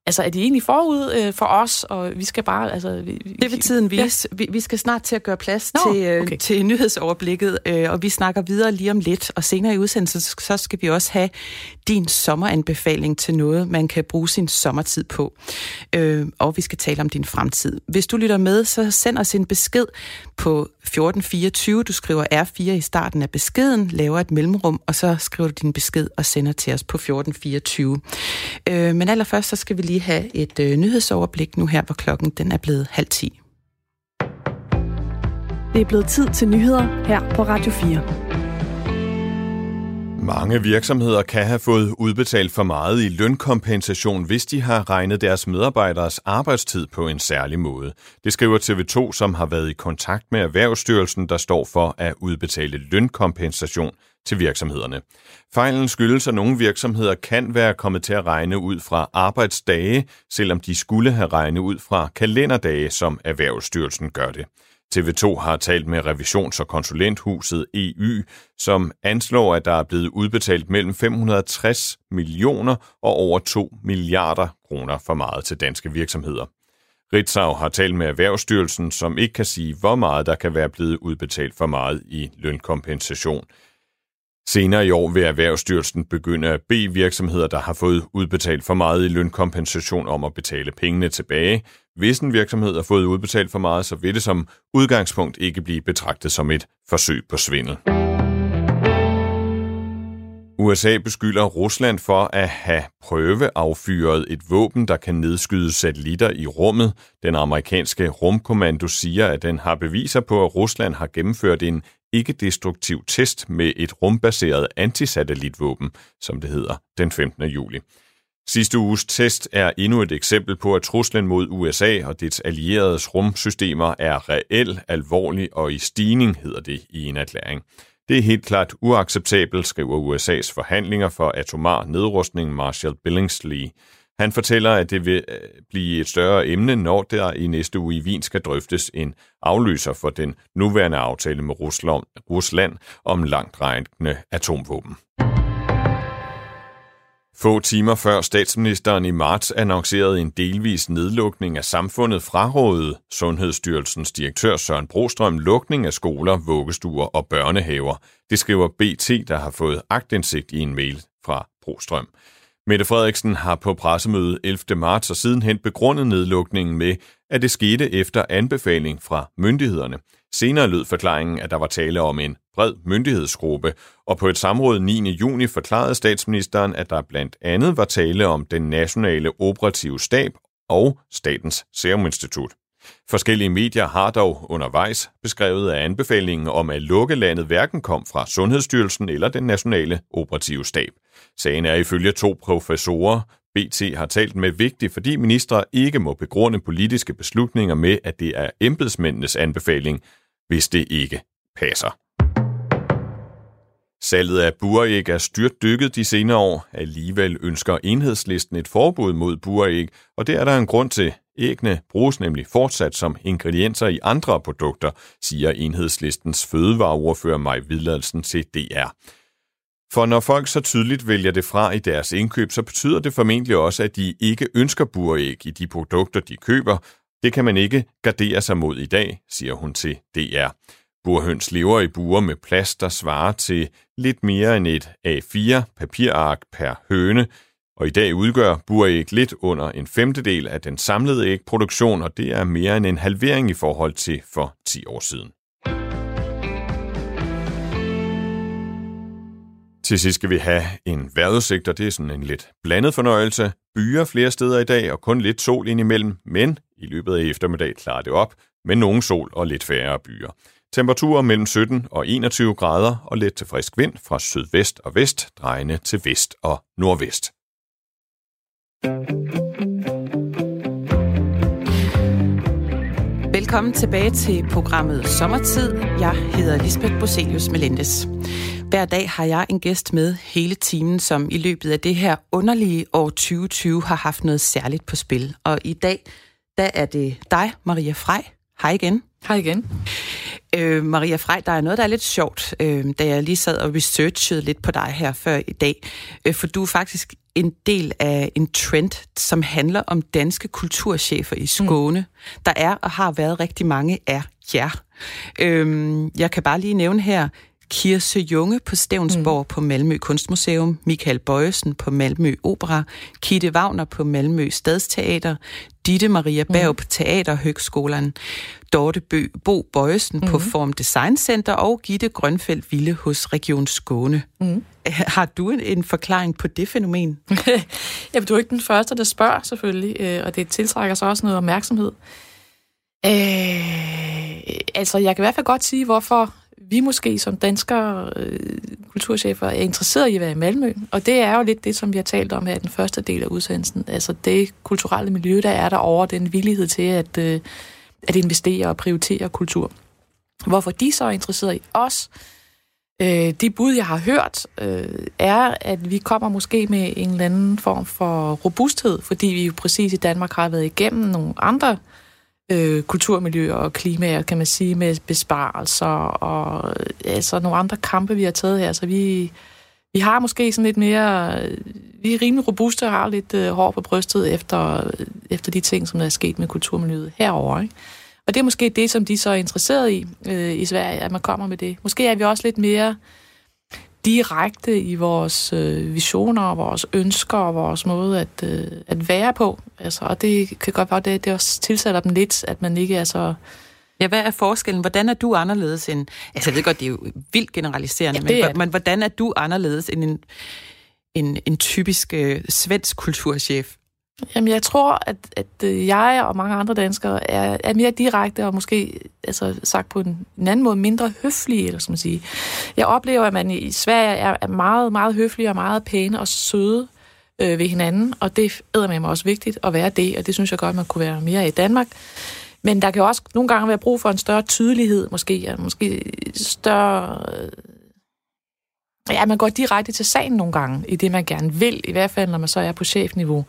Speaker 2: altså, er de egentlig forud øh, for os, og vi skal bare... Altså, vi,
Speaker 1: det vil tiden vise. Ja. Vi, vi skal snart til at gøre plads Nå, til, øh, okay. til nyhedsoverblikket, øh, og vi snakker videre lige om lidt. Og senere i udsendelsen, så skal vi også have din sommeranbefaling til noget, man kan bruge sin sommertid på. Øh, og vi skal tale om din fremtid. Hvis du lytter med, så send os en besked på 1424. Du skriver R4 i starten af beskeden, laver et mellemrum, og så skriver du din besked og sender til os på 1424. Øh, men allerførst, så skal vi lige have et øh, nyhedsoverblik nu her, hvor klokken den er blevet halv 10.
Speaker 3: Det er blevet tid til nyheder her på Radio 4.
Speaker 4: Mange virksomheder kan have fået udbetalt for meget i lønkompensation, hvis de har regnet deres medarbejderes arbejdstid på en særlig måde. Det skriver TV2, som har været i kontakt med Erhvervsstyrelsen, der står for at udbetale lønkompensation til virksomhederne. Fejlen skyldes, at nogle virksomheder kan være kommet til at regne ud fra arbejdsdage, selvom de skulle have regnet ud fra kalenderdage, som Erhvervsstyrelsen gør det. TV2 har talt med revisions- og konsulenthuset EU, som anslår, at der er blevet udbetalt mellem 560 millioner og over 2 milliarder kroner for meget til danske virksomheder. Ritzau har talt med Erhvervsstyrelsen, som ikke kan sige, hvor meget der kan være blevet udbetalt for meget i lønkompensation. Senere i år vil Erhvervsstyrelsen begynde at bede virksomheder, der har fået udbetalt for meget i lønkompensation om at betale pengene tilbage. Hvis en virksomhed har fået udbetalt for meget, så vil det som udgangspunkt ikke blive betragtet som et forsøg på svindel. USA beskylder Rusland for at have prøveaffyret et våben, der kan nedskyde satellitter i rummet. Den amerikanske rumkommando siger, at den har beviser på, at Rusland har gennemført en ikke-destruktiv test med et rumbaseret antisatellitvåben, som det hedder, den 15. juli. Sidste uges test er endnu et eksempel på, at truslen mod USA og dets allieredes rumsystemer er reel, alvorlig og i stigning, hedder det i en erklæring. Det er helt klart uacceptabelt, skriver USA's forhandlinger for atomar nedrustning Marshall Billingsley. Han fortæller, at det vil øh, blive et større emne, når der i næste uge i Wien skal drøftes en afløser for den nuværende aftale med Rusland, Rusland om langtrækkende atomvåben. Få timer før statsministeren i marts annoncerede en delvis nedlukning af samfundet frarådede Sundhedsstyrelsens direktør Søren Brostrøm lukning af skoler, vuggestuer og børnehaver. Det skriver BT, der har fået agtindsigt i en mail fra Brostrøm. Mette Frederiksen har på pressemødet 11. marts og sidenhen begrundet nedlukningen med, at det skete efter anbefaling fra myndighederne. Senere lød forklaringen, at der var tale om en bred myndighedsgruppe, og på et samråd 9. juni forklarede statsministeren, at der blandt andet var tale om den nationale operative stab og Statens Serum Institut. Forskellige medier har dog undervejs beskrevet, at anbefalingen om at lukke landet hverken kom fra Sundhedsstyrelsen eller den nationale operative stab. Sagen er ifølge to professorer, BT har talt med vigtigt, fordi ministre ikke må begrunde politiske beslutninger med, at det er embedsmændenes anbefaling, hvis det ikke passer. Salget af buræg er styrt dykket de senere år. Alligevel ønsker enhedslisten et forbud mod buræg, og det er der en grund til. Ægne bruges nemlig fortsat som ingredienser i andre produkter, siger enhedslistens fødevareordfører Maj Vidladsen til DR. For når folk så tydeligt vælger det fra i deres indkøb, så betyder det formentlig også, at de ikke ønsker buræg i de produkter, de køber. Det kan man ikke gardere sig mod i dag, siger hun til DR. Burhøns lever i buer med plads, der svarer til lidt mere end et A4 papirark per høne, og i dag udgør buræg lidt under en femtedel af den samlede ægproduktion, og det er mere end en halvering i forhold til for 10 år siden. Til sidst skal vi have en vejrudsigt, og det er sådan en lidt blandet fornøjelse. Byer flere steder i dag, og kun lidt sol indimellem, men i løbet af eftermiddag klarer det op, med nogen sol og lidt færre byer. Temperaturer mellem 17 og 21 grader og let til frisk vind fra sydvest og vest, drejende til vest og nordvest.
Speaker 1: Velkommen tilbage til programmet Sommertid. Jeg hedder Lisbeth Boselius Melendes. Hver dag har jeg en gæst med hele timen, som i løbet af det her underlige år 2020 har haft noget særligt på spil. Og i dag, der er det dig, Maria Frej. Hej igen.
Speaker 2: Hej igen.
Speaker 1: Øh, Maria Frej, der er noget, der er lidt sjovt, øh, da jeg lige sad og researchede lidt på dig her før i dag. Øh, for du er faktisk en del af en trend, som handler om danske kulturchefer i Skåne. Mm. Der er og har været rigtig mange af jer. Øh, jeg kan bare lige nævne her Kirse Junge på Stævnsborg mm. på Malmø Kunstmuseum, Michael Bøjesen på Malmø Opera, Kitte Wagner på Malmø Stadsteater, Ditte Maria Berg mm. på Teaterhøgskolen, Dorte Bø, Bo Bøjesen mm. på Form Design Center og Gitte Grønfeldt Ville hos Region Skåne. Mm. Har du en, en forklaring på det fænomen?
Speaker 2: ja, du er ikke den første, der spørger selvfølgelig, øh, og det tiltrækker sig også noget opmærksomhed. Øh, altså, jeg kan i hvert fald godt sige, hvorfor vi måske som danskere øh, kulturchefer er interesseret i at være i Malmø, og det er jo lidt det, som vi har talt om her i den første del af udsendelsen. Altså det kulturelle miljø, der er der over den villighed til at, øh, at investere og prioritere kultur. Hvorfor de så er interesseret i os, øh, de bud, jeg har hørt, øh, er, at vi kommer måske med en eller anden form for robusthed, fordi vi jo præcis i Danmark har været igennem nogle andre øh, øh, kulturmiljø og klimaer, kan man sige, med besparelser og altså nogle andre kampe, vi har taget her. Så vi, vi har måske sådan lidt mere... Øh, vi er rimelig robuste og har lidt øh, hår på brystet efter, øh, efter de ting, som der er sket med kulturmiljøet herover. Ikke? Og det er måske det, som de så er interesseret i øh, i Sverige, at man kommer med det. Måske er vi også lidt mere direkte i vores øh, visioner og vores ønsker og vores måde at, øh, at være på. Altså, og det kan godt være, det, det også tilsætter dem lidt, at man ikke er så...
Speaker 1: Ja, hvad er forskellen? Hvordan er du anderledes end... Altså, jeg ved godt, det er jo vildt generaliserende, ja, men, er men hvordan er du anderledes end en, en, en typisk øh, svensk kulturchef?
Speaker 2: Jamen, jeg tror, at, at øh, jeg og mange andre danskere er, er mere direkte og måske, altså sagt på en, en anden måde, mindre høflige, eller som man sige. Jeg oplever, at man i Sverige er, er meget, meget høflige og meget pæne og søde øh, ved hinanden, og det er med mig også vigtigt at være det, og det synes jeg godt, man kunne være mere i Danmark. Men der kan også nogle gange være brug for en større tydelighed, måske, ja, måske større... Øh, ja, man går direkte til sagen nogle gange, i det man gerne vil, i hvert fald når man så er på chefniveau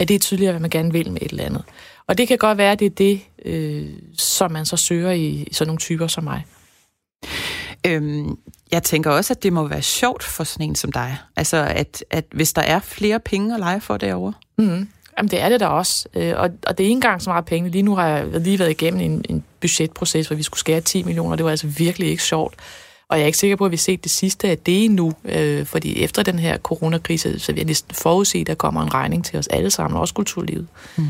Speaker 2: at det er tydeligere, hvad man gerne vil med et eller andet. Og det kan godt være, at det er det, øh, som man så søger i, i sådan nogle typer som mig.
Speaker 1: Øhm, jeg tænker også, at det må være sjovt for sådan en som dig. Altså, at, at hvis der er flere penge at lege for derovre.
Speaker 2: Mm. Jamen, det er det da også. Øh, og, og det er ikke engang så meget penge. Lige nu har jeg lige været igennem en, en budgetproces, hvor vi skulle skære 10 millioner. Det var altså virkelig ikke sjovt. Og jeg er ikke sikker på, at vi har set det sidste af det endnu, øh, fordi efter den her coronakrise, så vil jeg næsten forudse, at der kommer en regning til os alle sammen, også kulturlivet. Mm.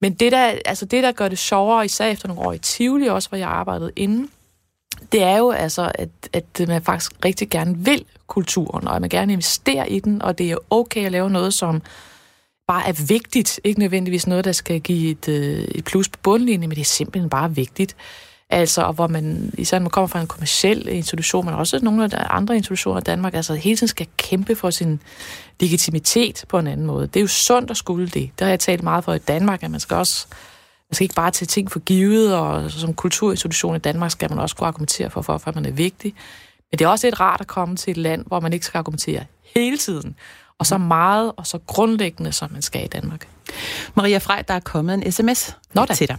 Speaker 2: Men det der, altså det, der gør det sjovere, især efter nogle år i Tivoli, også hvor jeg arbejdede inden, det er jo altså, at, at man faktisk rigtig gerne vil kulturen, og at man gerne investerer i den, og det er okay at lave noget, som bare er vigtigt. Ikke nødvendigvis noget, der skal give et, øh, et plus på bundlinjen, men det er simpelthen bare vigtigt. Altså, og hvor man, især når man kommer fra en kommersiel institution, men også nogle af de andre institutioner i Danmark, altså hele tiden skal kæmpe for sin legitimitet på en anden måde. Det er jo sundt at skulle det. Det har jeg talt meget for i Danmark, at man skal også man skal ikke bare tage ting for givet, og som kulturinstitution i Danmark skal man også kunne argumentere for, for at man er vigtig. Men det er også lidt rart at komme til et land, hvor man ikke skal argumentere hele tiden, og så meget og så grundlæggende, som man skal i Danmark.
Speaker 1: Maria Frej, der er kommet en sms Nå da. til dig.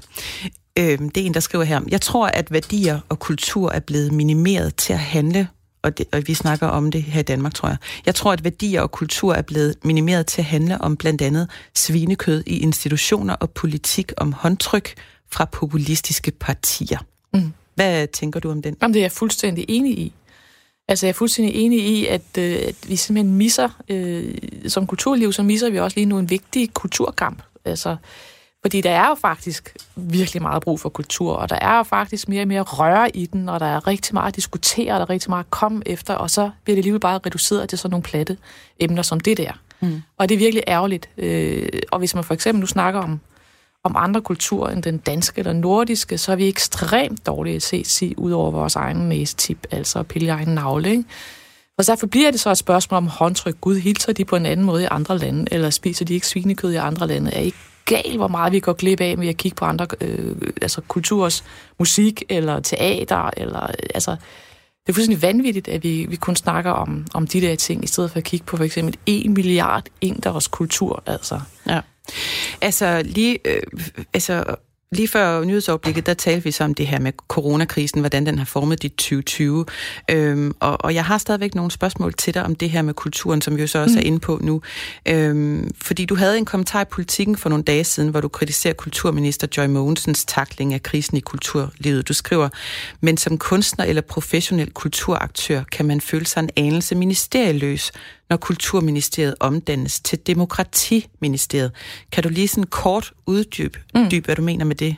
Speaker 1: Øh, det er en, der skriver her. Jeg tror, at værdier og kultur er blevet minimeret til at handle og, det, og vi snakker om det her i Danmark, tror jeg. Jeg tror, at værdier og kultur er blevet minimeret til at handle om blandt andet svinekød i institutioner og politik om håndtryk fra populistiske partier. Mm. Hvad tænker du om den?
Speaker 2: Jamen, det er jeg fuldstændig enig i. Altså, jeg er fuldstændig enig i, at, øh, at vi simpelthen misser, øh, som kulturliv, så misser vi også lige nu en vigtig kulturkamp. Altså, fordi der er jo faktisk virkelig meget brug for kultur, og der er jo faktisk mere og mere røre i den, og der er rigtig meget at diskutere, og der er rigtig meget at komme efter, og så bliver det alligevel bare reduceret til sådan nogle platte emner som det der. Mm. Og det er virkelig ærgerligt. Øh, og hvis man for eksempel nu snakker om, om andre kulturer end den danske eller nordiske, så er vi ekstremt dårlige at se, se ud over vores egen næstip, altså at pille egen navle, ikke? Og derfor bliver det så et spørgsmål om håndtryk. Gud, hilser de på en anden måde i andre lande, eller spiser de ikke svinekød i andre lande? Er ikke galt, hvor meget vi går glip af ved at kigge på andre øh, altså kulturs musik eller teater. Eller, øh, altså, det er fuldstændig vanvittigt, at vi, vi kun snakker om, om de der ting, i stedet for at kigge på for eksempel 1 milliard inders kultur. Altså.
Speaker 1: Ja. Altså lige, øh, altså lige før nyhedsoverblikket, der talte vi så om det her med coronakrisen, hvordan den har formet dit 2020. Øhm, og, og jeg har stadigvæk nogle spørgsmål til dig om det her med kulturen, som vi jo så også mm. er inde på nu. Øhm, fordi du havde en kommentar i politikken for nogle dage siden, hvor du kritiserer kulturminister Joy Mogensens takling af krisen i kulturlivet. Du skriver, men som kunstner eller professionel kulturaktør kan man føle sig en anelse ministerieløs, når Kulturministeriet omdannes til Demokratiministeriet. Kan du lige sådan kort uddybe, mm. dybe, hvad du mener med det?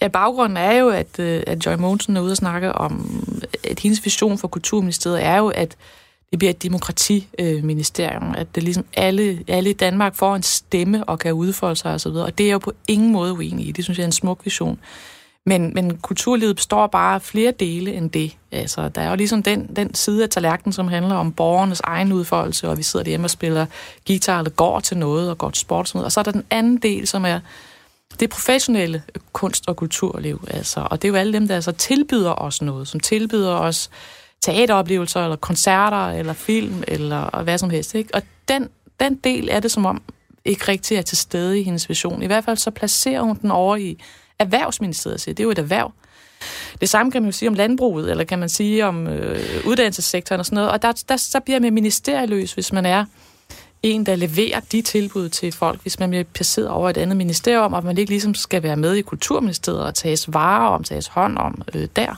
Speaker 2: Ja, baggrunden er jo, at, øh, at Joy Mogensen er ude og snakke om, at hendes vision for Kulturministeriet er jo, at det bliver et demokratiministerium, at det ligesom alle, alle i Danmark får en stemme og kan udfolde sig osv., og, og det er jo på ingen måde uenig i. Det synes jeg er en smuk vision. Men, men kulturlivet består bare af flere dele end det. Altså, der er jo ligesom den, den side af tallerkenen, som handler om borgernes egen udfoldelse, og vi sidder hjemme og spiller guitar, eller går til noget, og går til sport og sådan noget. Og så er der den anden del, som er det professionelle kunst- og kulturliv. Altså. Og det er jo alle dem, der altså tilbyder os noget, som tilbyder os teateroplevelser, eller koncerter, eller film, eller hvad som helst. Ikke? Og den, den del er det, som om ikke rigtig er til stede i hendes vision. I hvert fald så placerer hun den over i Erhvervsministeriet siger. Det er jo et erhverv. Det samme kan man jo sige om landbruget, eller kan man sige om øh, uddannelsessektoren og sådan noget. Og der, der, så bliver man ministerieløs, hvis man er en, der leverer de tilbud til folk, hvis man bliver placeret over et andet ministerium, og man ikke ligesom skal være med i Kulturministeriet og tages varer om, tages hånd om øh, der.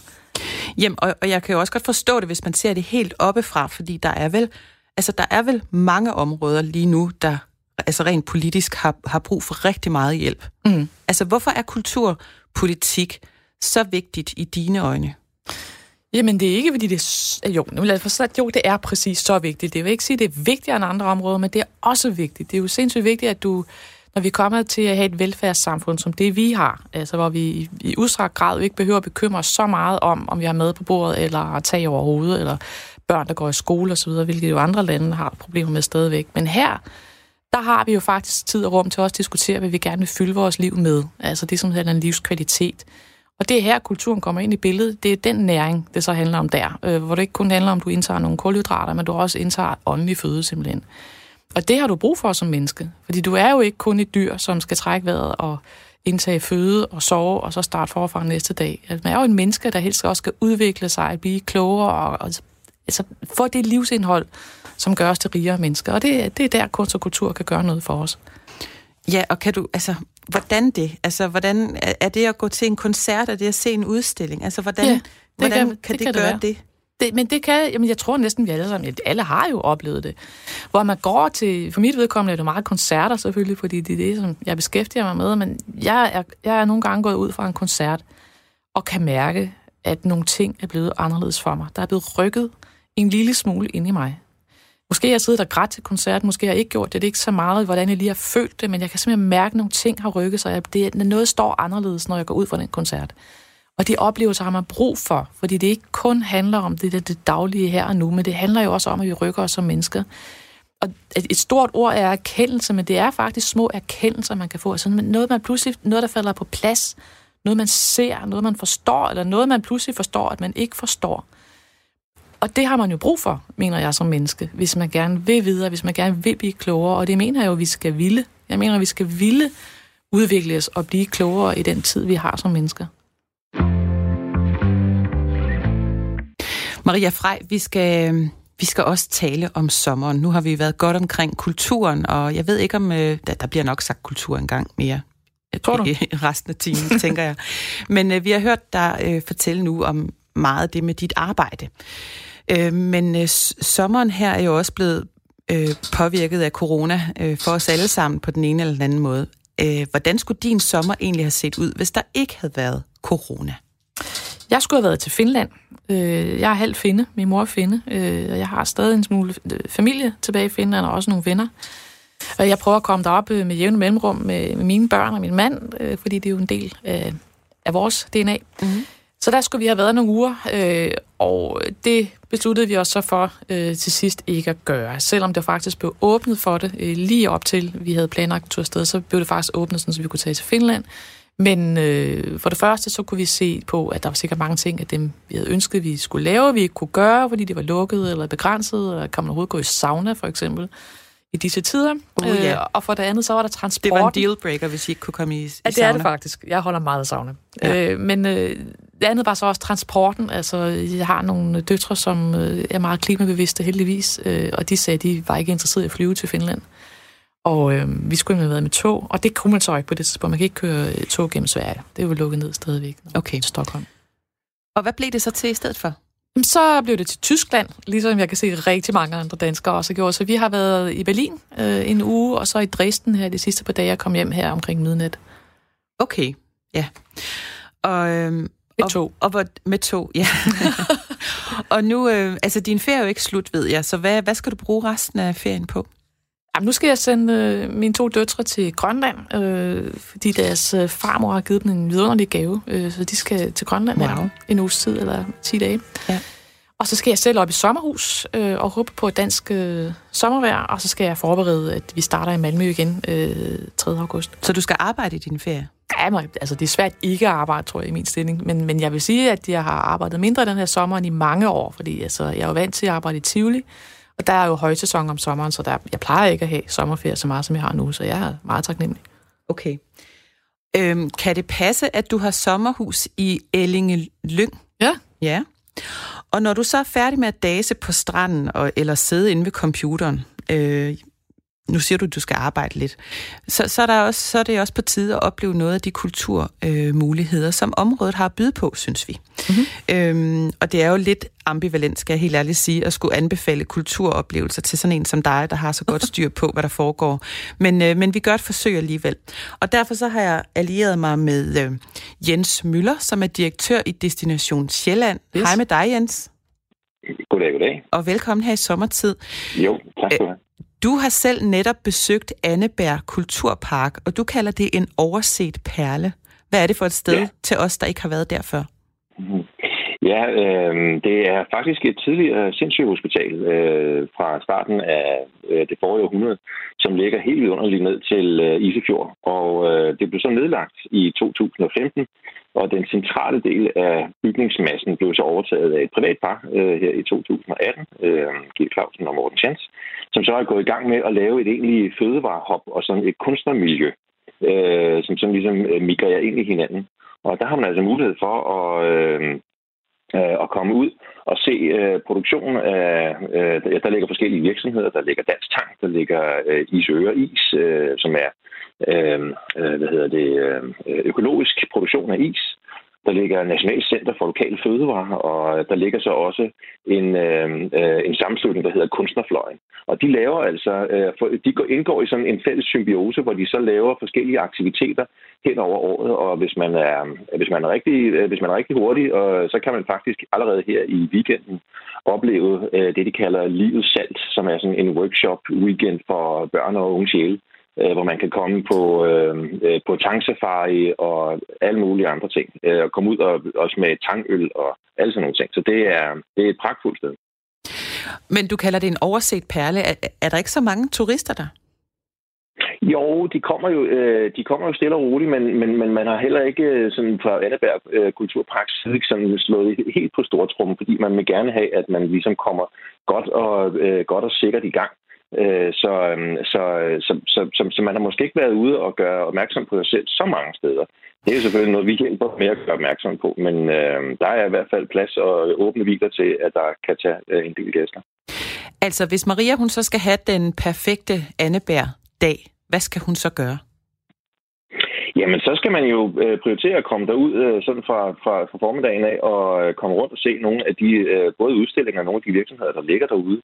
Speaker 1: Jamen, og, og jeg kan jo også godt forstå det, hvis man ser det helt oppefra, fordi der er vel, altså der er vel mange områder lige nu, der altså rent politisk har, har brug for rigtig meget hjælp. Mm. Altså, hvorfor er kulturpolitik så vigtigt i dine øjne?
Speaker 2: Jamen, det er ikke, fordi det er... Jo, nu lad os forstå, jo, det er præcis så vigtigt. Det vil ikke sige, at det er vigtigere end andre områder, men det er også vigtigt. Det er jo sindssygt vigtigt, at du, når vi kommer til at have et velfærdssamfund som det, vi har, altså hvor vi i, i udstrakt grad ikke behøver at bekymre os så meget om, om vi har mad på bordet, eller tag over hovedet, eller børn, der går i skole osv., hvilket jo andre lande har problemer med stadigvæk. Men her, der har vi jo faktisk tid og rum til også at diskutere, hvad vi gerne vil fylde vores liv med. Altså det, som hedder en livskvalitet. Og det er her, kulturen kommer ind i billedet. Det er den næring, det så handler om der. Øh, hvor det ikke kun handler om, at du indtager nogle kulhydrater, men du også indtager åndelig føde simpelthen. Og det har du brug for som menneske. Fordi du er jo ikke kun et dyr, som skal trække vejret og indtage føde og sove, og så starte forfra næste dag. Altså, man er jo en menneske, der helst også skal udvikle sig, blive klogere og, og altså, få det livsindhold, som gør os til rigere mennesker. Og det, det er der, kunst og kultur kan gøre noget for os.
Speaker 1: Ja, og kan du, altså, hvordan det? Altså, hvordan er det at gå til en koncert, er det at se en udstilling? Altså, hvordan, ja, det hvordan kan, kan det, det kan gøre det? det?
Speaker 2: Det, men det kan, jamen jeg tror næsten, vi alle sammen, alle har jo oplevet det. Hvor man går til, for mit vedkommende er det meget koncerter selvfølgelig, fordi det er det, som jeg beskæftiger mig med, men jeg er, jeg er nogle gange gået ud fra en koncert, og kan mærke, at nogle ting er blevet anderledes for mig. Der er blevet rykket en lille smule ind i mig. Måske har jeg siddet og grædt til koncerten, måske har jeg ikke gjort det. Det er ikke så meget, hvordan jeg lige har følt det, men jeg kan simpelthen mærke, at nogle ting har rykket sig. Det er, noget står anderledes, når jeg går ud fra den koncert. Og de oplevelser har man brug for, fordi det ikke kun handler om det, det, det daglige her og nu, men det handler jo også om, at vi rykker os som mennesker. Og et stort ord er erkendelse, men det er faktisk små erkendelser, man kan få. Altså noget, man pludselig, noget, der falder på plads, noget, man ser, noget, man forstår, eller noget, man pludselig forstår, at man ikke forstår. Og det har man jo brug for, mener jeg som menneske, hvis man gerne vil videre, hvis man gerne vil blive klogere. Og det mener jeg jo, vi skal ville. Jeg mener, at vi skal ville udvikle os og blive klogere i den tid, vi har som mennesker.
Speaker 1: Maria Frej, vi skal, vi skal også tale om sommeren. Nu har vi været godt omkring kulturen, og jeg ved ikke om, øh, der, der bliver nok sagt kultur en gang mere.
Speaker 2: Jeg tror du?
Speaker 1: resten af timen, tænker jeg. Men øh, vi har hørt dig øh, fortælle nu om meget det med dit arbejde. Øh, men øh, sommeren her er jo også blevet øh, påvirket af corona øh, for os alle sammen på den ene eller den anden måde. Øh, hvordan skulle din sommer egentlig have set ud, hvis der ikke havde været corona?
Speaker 2: Jeg skulle have været til Finland. Øh, jeg er halv finde, min mor er finde, øh, og jeg har stadig en smule øh, familie tilbage i Finland, og også nogle venner. Og jeg prøver at komme derop med jævne mellemrum med, mine børn og min mand, fordi det er jo en del af, af vores DNA. Mm-hmm. Så der skulle vi have været nogle uger, øh, og det besluttede vi os så for øh, til sidst ikke at gøre. Selvom det faktisk blev åbnet for det øh, lige op til, vi havde planlagt at afsted, så blev det faktisk åbnet, så vi kunne tage til Finland. Men øh, for det første, så kunne vi se på, at der var sikkert mange ting af dem, vi havde ønsket, vi skulle lave, vi ikke kunne gøre, fordi det var lukket eller begrænset, eller kan man overhovedet gå i sauna, for eksempel, i disse tider.
Speaker 1: Uh, ja.
Speaker 2: øh, og for det andet, så var der transport.
Speaker 1: Det var en dealbreaker, hvis I ikke kunne komme i, i
Speaker 2: Ja, det er det faktisk. Jeg holder meget af sauna. Ja. Øh, men øh, det andet var så også transporten. Altså, jeg har nogle døtre, som øh, er meget klimabevidste, heldigvis. Øh, og de sagde, at de var ikke interesserede i at flyve til Finland. Og øh, vi skulle have været med tog, og det kunne man så ikke på det tidspunkt. Man kan ikke køre øh, tog gennem Sverige. Det er jo lukket ned stadigvæk.
Speaker 1: Okay.
Speaker 2: Stockholm.
Speaker 1: Og hvad blev det så til i stedet for?
Speaker 2: Jamen, så blev det til Tyskland, ligesom jeg kan se rigtig mange andre danskere også gjort. Så vi har været i Berlin øh, en uge, og så i Dresden her de sidste par dage, jeg kom hjem her omkring midnat.
Speaker 1: Okay, ja. Og, øhm,
Speaker 2: Med
Speaker 1: og,
Speaker 2: tog.
Speaker 1: Og, hvor, med tog, ja. og nu, øh, altså din ferie er jo ikke slut, ved jeg, så hvad, hvad skal du bruge resten af ferien på?
Speaker 2: Jamen, nu skal jeg sende øh, mine to døtre til Grønland, øh, fordi deres øh, farmor har givet dem en vidunderlig gave, øh, så de skal til Grønland
Speaker 1: Wow.
Speaker 2: wow. en uges tid eller 10 dage.
Speaker 1: Ja.
Speaker 2: Og så skal jeg selv op i sommerhus øh, og håbe på et dansk øh, sommervejr, og så skal jeg forberede, at vi starter i Malmø igen øh, 3. august.
Speaker 1: Så du skal arbejde i din ferie?
Speaker 2: Ja, men, altså, det er svært ikke at arbejde, tror jeg, i min stilling. Men, men jeg vil sige, at jeg har arbejdet mindre den her sommer end i mange år, fordi altså, jeg er jo vant til at arbejde i Tivoli, og der er jo højsæson om sommeren, så der, jeg plejer ikke at have sommerferie så meget, som jeg har nu, så jeg er meget taknemmelig.
Speaker 1: Okay. Øhm, kan det passe, at du har sommerhus i Ellinge Lyng?
Speaker 2: Ja.
Speaker 1: Ja. Og når du så er færdig med at dase på stranden og, eller sidde inde ved computeren, øh, nu siger du, at du skal arbejde lidt, så, så, er, der også, så er det også på tide at opleve noget af de kulturmuligheder, øh, muligheder, som området har at byde på, synes vi. Mm-hmm. Øhm, og det er jo lidt ambivalent, skal jeg helt ærligt sige, at skulle anbefale kulturoplevelser til sådan en som dig, der har så godt styr på, hvad der foregår. Men, øh, men vi gør et forsøg alligevel. Og derfor så har jeg allieret mig med øh, Jens Møller, som er direktør i Destination Sjælland. Yes.
Speaker 2: Yes.
Speaker 1: Hej med dig, Jens.
Speaker 5: Goddag, goddag.
Speaker 1: Og velkommen her i sommertid.
Speaker 5: Jo, tak skal du have.
Speaker 1: Du har selv netop besøgt Anneberg Kulturpark, og du kalder det en overset perle. Hvad er det for et sted ja. Til os, der ikke har været der før?
Speaker 5: Ja, øh, det er faktisk et tidligere sindssygehospital øh, fra starten af øh, det forrige århundrede, som ligger helt underligt ned til øh, Isefjord. Og øh, det blev så nedlagt i 2015, og den centrale del af bygningsmassen blev så overtaget af et privat par øh, her i 2018, øh, G. Clausen og Morten Chance, som så er gået i gang med at lave et egentlig fødevarehop og sådan et kunstnermiljø, øh, som sådan ligesom øh, migrerer ind i hinanden. Og der har man altså mulighed for at, øh, øh, at komme ud og se øh, produktionen af... Øh, der, der ligger forskellige virksomheder. Der ligger Dansk Tank, der ligger øh, Isøre Is, øh, som er øh, øh, hvad hedder det, øh, økologisk produktion af is. Der ligger National Center for Lokale Fødevarer, og øh, der ligger så også en, øh, øh, en sammenslutning, der hedder Kunstnerfløjen. Og de laver altså, øh, for, de går, indgår i sådan en fælles symbiose, hvor de så laver forskellige aktiviteter hen over året, og hvis man er, hvis man er, rigtig, øh, hvis man er rigtig hurtig, og, så kan man faktisk allerede her i weekenden opleve øh, det, de kalder Livets Salt, som er sådan en workshop weekend for børn og unge sjæle, øh, hvor man kan komme på, øh, øh, på tangsafari og alle mulige andre ting, øh, og komme ud og, også med tangøl og alle sådan nogle ting. Så det er, det er et pragtfuldt sted.
Speaker 1: Men du kalder det en overset perle. Er, er der ikke så mange turister der?
Speaker 5: Jo, de kommer jo, øh, de kommer jo stille og roligt, men, men, men man har heller ikke sådan fra Anneberg øh, Kulturparks side ikke sådan slået helt på stortrummen, fordi man vil gerne have, at man ligesom kommer godt og, øh, godt og sikkert i gang. Øh, så, øhm, så, øh, så, så, så, så man har måske ikke været ude og gøre opmærksom på sig selv så mange steder. Det er selvfølgelig noget, vi hjælper med at gøre opmærksom på, men øh, der er i hvert fald plads og åbne hviler til, at der kan tage øh, en del gæster.
Speaker 1: Altså, hvis Maria hun så skal have den perfekte Annebær-dag, hvad skal hun så gøre?
Speaker 5: Jamen, så skal man jo øh, prioritere at komme derud øh, sådan fra, fra, fra formiddagen af og øh, komme rundt og se nogle af de både udstillinger og nogle af de virksomheder, der ligger derude.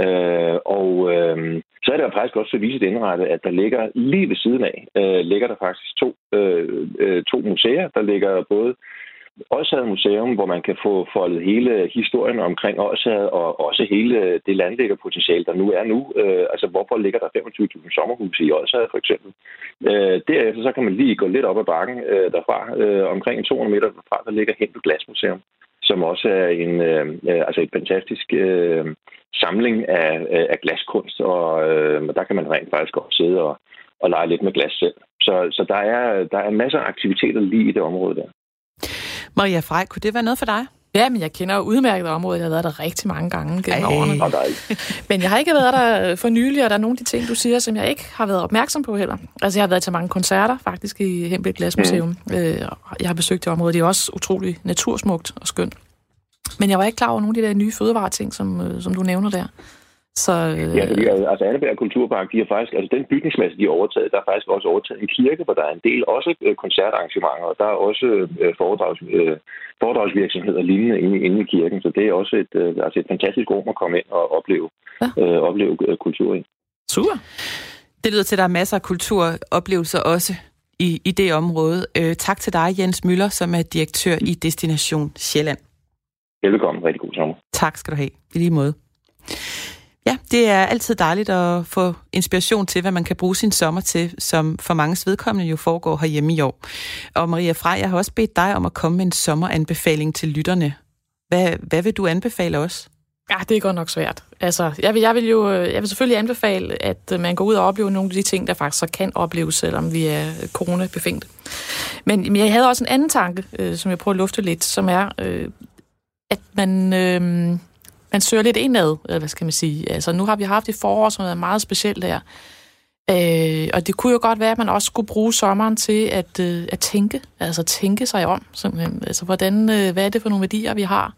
Speaker 5: Øh, og øh, så er det jo faktisk også så viset indrettet, at der ligger lige ved siden af, øh, ligger der faktisk to, øh, to museer. Der ligger både Odsherred Museum, hvor man kan få foldet hele historien omkring Odsherred, og også hele det landlæggerpotentiale, der nu er nu. Øh, altså, hvorfor ligger der 25.000 sommerhuse i Odsherred, for eksempel? Øh, derefter så kan man lige gå lidt op ad bakken øh, derfra. Øh, omkring 200 meter derfra, der ligger Hentel Glasmuseum, som også er en, øh, øh, altså et fantastisk øh, samling af, øh, af glaskunst, og øh, der kan man rent faktisk også sidde og, og lege lidt med glas selv. Så, så der, er, der er masser af aktiviteter lige i det område der.
Speaker 1: Maria Frej, kunne det være noget for dig?
Speaker 2: Ja, men jeg kender jo udmærket området. Jeg har været der rigtig mange gange gennem
Speaker 1: Ej.
Speaker 2: årene.
Speaker 5: Og
Speaker 2: Men jeg har ikke været der for nylig, og der er nogle af de ting, du siger, som jeg ikke har været opmærksom på heller. Altså, jeg har været til mange koncerter, faktisk, i Hembæk Glasmuseum. Mm. Øh, jeg har besøgt det område. Det er også utrolig natursmukt og skønt. Men jeg var ikke klar over nogle af de der nye fødevareting, som, øh, som du nævner der. Så, øh,
Speaker 5: Ja, fordi, altså Anneberg Kulturpark, de har faktisk, altså den bygningsmasse, de har overtaget, der er faktisk også overtaget en kirke, hvor der er en del også øh, koncertarrangementer, og der er også øh, foredrags, øh, foredragsvirksomheder lignende inde, i- inde i kirken, så det er også et, øh, altså et fantastisk rum at komme ind og opleve,
Speaker 2: Ja.
Speaker 5: øh, opleve øh, kultur i.
Speaker 2: super.
Speaker 1: Det lyder til, at der er masser af kulturoplevelser også i, i det område. Øh, tak til dig, Jens Møller, som er direktør i Destination Sjælland.
Speaker 5: Velkommen, rigtig god sommer.
Speaker 1: Tak skal du have. I lige måde. Ja, det er altid dejligt at få inspiration til, hvad man kan bruge sin sommer til, som for mange vedkommende jo foregår herhjemme i år. Og Maria Frej, jeg har også bedt dig om at komme med en sommeranbefaling til lytterne. Hvad, hvad vil du anbefale os?
Speaker 2: Ja, det er godt nok svært. Altså, jeg vil, jeg vil jo øh, jeg vil selvfølgelig anbefale, at øh, man går ud og oplever nogle af de ting, der faktisk så kan opleves, selvom vi er coronabefængt. coronabefængte. Men, men jeg havde også en anden tanke, øh, som jeg prøver at lufte lidt, som er, øh, at man, øh, man søger lidt indad, eller hvad skal man sige. Altså, nu har vi haft et forår, som er meget specielt der. Øh, og det kunne jo godt være, at man også skulle bruge sommeren til at, øh, at tænke, altså tænke sig om. Simpelthen. Altså, hvordan, øh, hvad er det for nogle værdier, vi har?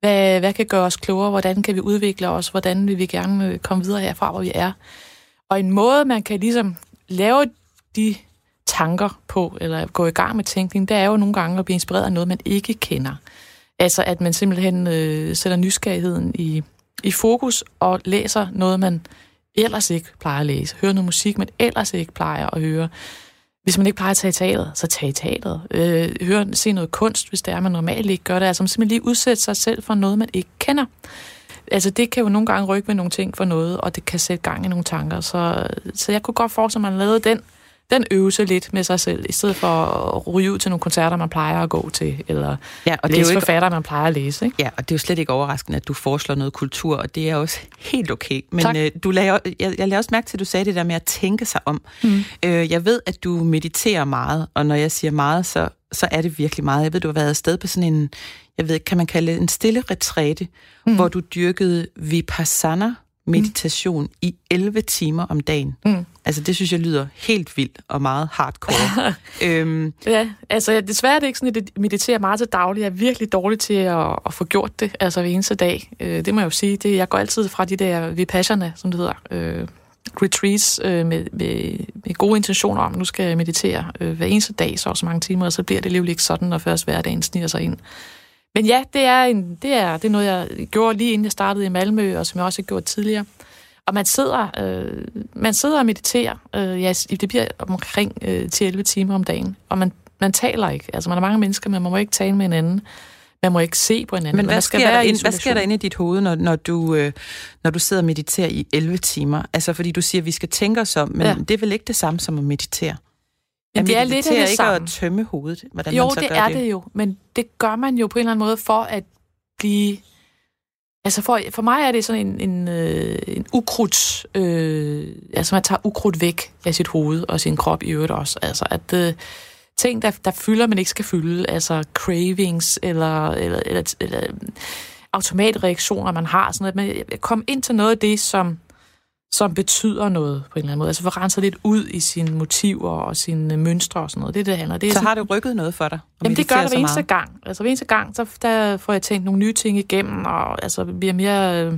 Speaker 2: Hvad, hvad kan gøre os klogere? Hvordan kan vi udvikle os? Hvordan vil vi gerne øh, komme videre herfra, hvor vi er? Og en måde, man kan ligesom lave de tanker på, eller gå i gang med tænkning, det er jo nogle gange at blive inspireret af noget, man ikke kender. Altså, at man simpelthen øh, sætter nysgerrigheden i, i fokus og læser noget, man ellers ikke plejer at læse. Hører noget musik, man ellers ikke plejer at høre. Hvis man ikke plejer at tage i teateret, så tag i teateret. Øh, hør, se noget kunst, hvis det er, man normalt ikke gør det. Altså man simpelthen lige udsætte sig selv for noget, man ikke kender. Altså det kan jo nogle gange rykke med nogle ting for noget, og det kan sætte gang i nogle tanker. Så, så jeg kunne godt forestille mig, at man lavede den, den øvelse lidt med sig selv, i stedet for at ryge ud til nogle koncerter, man plejer at gå til, eller
Speaker 1: Ja, og det er
Speaker 2: læse
Speaker 1: jo ikke
Speaker 2: forfatter, man plejer at læse. Ikke?
Speaker 1: Ja, og det er jo slet ikke overraskende, at du foreslår noget kultur, og det er også helt okay. Men
Speaker 2: Tak.
Speaker 1: øh, du lagde, jeg, jeg lagde også mærke til, at du sagde det der med at tænke sig om. Mm. Øh, jeg ved, at du mediterer meget, og når jeg siger meget, så, så er det virkelig meget. Jeg ved, du har været afsted på sådan en, jeg ved kan man kalde det en stille retræte, mm. hvor du dyrkede vipassana meditation mm. i 11 timer om dagen.
Speaker 2: Mm.
Speaker 1: Altså, det synes jeg lyder helt vildt og meget hardcore. øhm,
Speaker 2: Ja, altså desværre er det ikke sådan, at jeg mediterer meget til daglig. Jeg er virkelig dårlig til at, at få gjort det, altså hver eneste dag. Øh, det må jeg jo sige. Det, jeg går altid fra de der vipassana, som det hedder, øh, retreats øh, med, med, med gode intentioner om, nu skal jeg meditere øh, hver eneste dag, så og så mange timer, og så bliver det alligevel ikke sådan, når først hverdagen sniger sig ind. Men ja, det er, en, det, er, det er noget, jeg gjorde lige inden jeg startede i Malmø, og som jeg også har gjort tidligere. Og man sidder, øh, man sidder og mediterer. Øh, ja, det bliver omkring øh, 10-11 timer om dagen. Og man, man taler ikke. Altså, man er mange mennesker, men man må ikke tale med hinanden. Man må ikke se på hinanden.
Speaker 1: Men hvad
Speaker 2: man
Speaker 1: sker, der
Speaker 2: i
Speaker 1: ind, hvad sker der inde i dit hoved, når, når, du, øh, når du sidder og mediterer i 11 timer? Altså, fordi du siger, at vi skal tænke os om, men. Ja. det er vel ikke det samme som at meditere?
Speaker 2: Men det er lidt af det
Speaker 1: ikke
Speaker 2: samme.
Speaker 1: at tømme hovedet, hvordan
Speaker 2: Jo,
Speaker 1: man så
Speaker 2: det
Speaker 1: gør
Speaker 2: er
Speaker 1: det.
Speaker 2: det jo. Men det gør man jo på en eller anden måde for at blive... Altså for, for mig er det sådan en, en, øh, en ukrudt... Øh, altså man tager ukrudt væk af sit hoved og sin krop i øvrigt også. Altså at øh, ting, der, der fylder, man ikke skal fylde, altså cravings eller, eller, eller, eller automatreaktioner, man har, sådan noget. Men kom ind til noget af det, som, som betyder noget på en eller anden måde. Altså få renset lidt ud i sine motiver og sine mønstre og sådan noget. Det er det, det handler. Det er
Speaker 1: Så
Speaker 2: sådan-
Speaker 1: har det rykket noget for dig?
Speaker 2: Jamen det gør det hver eneste
Speaker 1: meget?
Speaker 2: gang. Altså hver eneste gang, så der får jeg tænkt nogle nye ting igennem, og altså bliver mere, øh,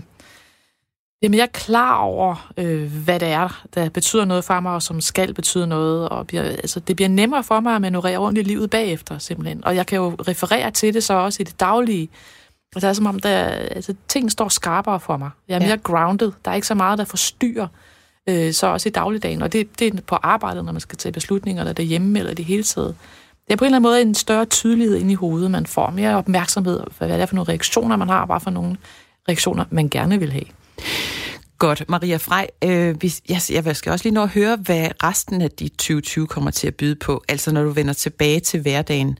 Speaker 2: bliver mere klar over, øh, hvad det er, der betyder noget for mig, og som skal betyde noget. Og bliver, altså, det bliver nemmere for mig at manøvrere rundt i livet bagefter, simpelthen. Og jeg kan jo referere til det så også i det daglige. Og det er som om, der, altså, ting står skarpere for mig. Jeg er
Speaker 1: Ja.
Speaker 2: mere grounded. Der er ikke så meget, der forstyrrer øh, så også i dagligdagen. Og det, det er på arbejdet, når man skal tage beslutninger, eller derhjemme, eller i det hele taget. Det er på en eller anden måde en større tydelighed ind i hovedet, man får. Mere opmærksomhed, hvad det er for nogle reaktioner, man har, bare for nogle reaktioner, man gerne vil have.
Speaker 1: Godt. Maria Frej, øh, vi, jeg, jeg skal også lige nå at høre, hvad resten af dit 2020 kommer til at byde på. Altså når du vender tilbage til hverdagen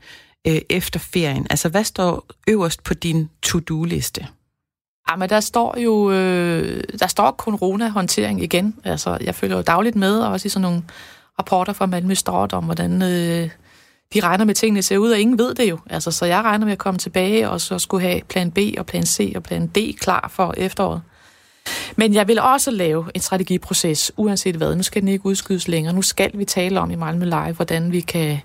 Speaker 1: øh, efter ferien. Altså hvad står øverst på din to-do-liste?
Speaker 2: Ah, Jamen, der står jo øh, der står corona-håndtering igen. Altså, jeg følger jo dagligt med, og også i sådan nogle rapporter fra Malmø Stort om, hvordan øh, de regner med, at tingene ser ud, og ingen ved det jo. Altså, så jeg regner med at komme tilbage og så skulle have plan B og plan C og plan D klar for efteråret. Men jeg vil også lave en strategiproces, uanset hvad. Nu skal den ikke udskydes længere. Nu skal vi tale om i Malmø Live, hvordan vi kan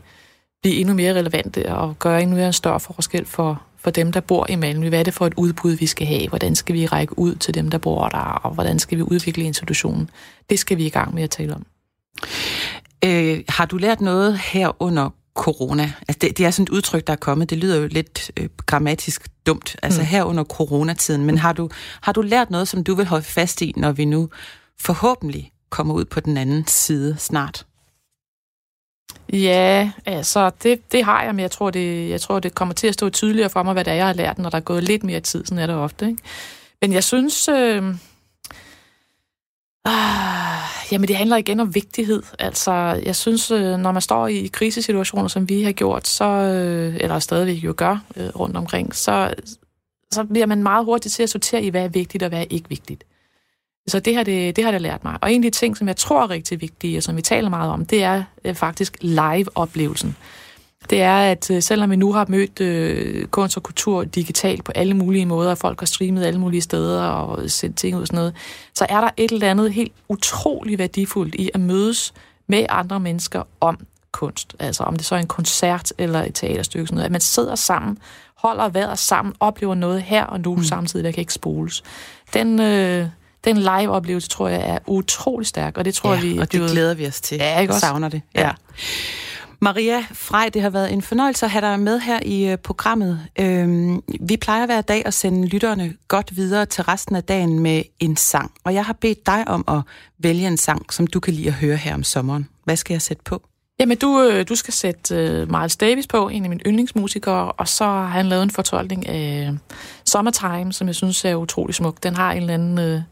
Speaker 2: blive endnu mere relevante og gøre endnu mere større forskel for, for dem, der bor i Malmø. Hvad er det for et udbud, vi skal have? Hvordan skal vi række ud til dem, der bor der? Og hvordan skal vi udvikle institutionen? Det skal vi i gang med at tale om.
Speaker 1: Øh, har du lært noget her under corona? Altså det, det er sådan et udtryk, der er kommet. Det lyder jo lidt øh, grammatisk dumt, altså mm. her under coronatiden. Men har du, har du lært noget, som du vil holde fast i, når vi nu forhåbentlig kommer ud på den anden side snart?
Speaker 2: Ja, altså det, det har jeg, men jeg tror, det, jeg tror, det kommer til at stå tydeligere for mig, hvad det er, jeg har lært, når der er gået lidt mere tid, sådan er det ofte. Ikke? Men jeg synes, øh, ah, jamen det handler igen om vigtighed. Altså, jeg synes, øh, når man står i krisesituationer, som vi har gjort, så, øh, eller stadigvæk jo gør øh, rundt omkring, så, så bliver man meget hurtigt til at sortere i, hvad er vigtigt og hvad er ikke vigtigt. Så det har det, det har det lært mig. Og en af de ting, som jeg tror er rigtig vigtige, og som vi taler meget om, det er øh, faktisk live-oplevelsen. Det er, at øh, selvom vi nu har mødt øh, kunst og kultur digitalt på alle mulige måder, og folk har streamet alle mulige steder og sendt ting ud og sådan noget, så er der et eller andet helt utrolig værdifuldt i at mødes med andre mennesker om kunst. Altså om det så er en koncert eller et teaterstykke, sådan noget. at man sidder sammen, holder vejret sammen, oplever noget her og nu mm. samtidig, der kan ikke spoles. Den, øh, den live-oplevelse, tror jeg, er utrolig stærk, og det tror
Speaker 1: ja,
Speaker 2: vi...
Speaker 1: og det glæder vi os til.
Speaker 2: Ja, ikke også?
Speaker 1: Savner det. Ja. ja. Maria Frej, det har været en fornøjelse at have dig med her i øh, programmet. Øhm, vi plejer hver dag at sende lytterne godt videre til resten af dagen med en sang, og jeg har bedt dig om at vælge en sang, som du kan lide at høre her om sommeren. Hvad skal jeg sætte på?
Speaker 2: Jamen, du, øh, du skal sætte uh, Miles Davis på, en af mine yndlingsmusikere, og så har han lavet en fortolkning af Summertime, som jeg synes er utrolig smuk. Den har en eller anden...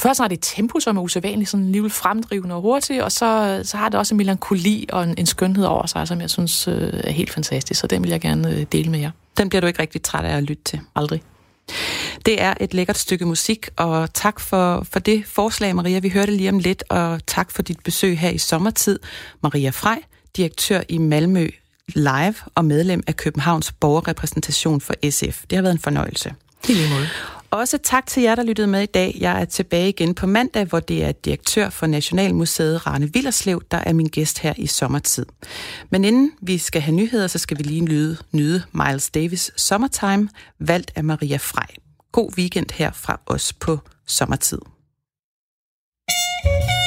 Speaker 2: Først har det et tempo, som er usædvanligt, sådan alligevel fremdrivende og hurtigt, og så, så har det også en melankoli og en, en skønhed over sig, som jeg synes øh, er helt fantastisk, så den vil jeg gerne øh, dele med jer.
Speaker 1: Den bliver du ikke rigtig træt af at lytte til?
Speaker 2: Aldrig.
Speaker 1: Det er et lækkert stykke musik, og tak for, for det forslag, Maria. Vi hørte lige om lidt, og tak for dit besøg her i sommertid. Maria Frej, direktør i Malmø Live og medlem af Københavns borgerrepræsentation for SF. Det har været en fornøjelse.
Speaker 2: I lige måde.
Speaker 1: Også tak til jer, der lyttede med i dag. Jeg er tilbage igen på mandag, hvor det er direktør for Nationalmuseet, Rane Villerslev, der er min gæst her i sommertid. Men inden vi skal have nyheder, så skal vi lige nyde, nyde Miles Davis Summertime, valgt af Maria Frej. God weekend her fra os på sommertid. thank you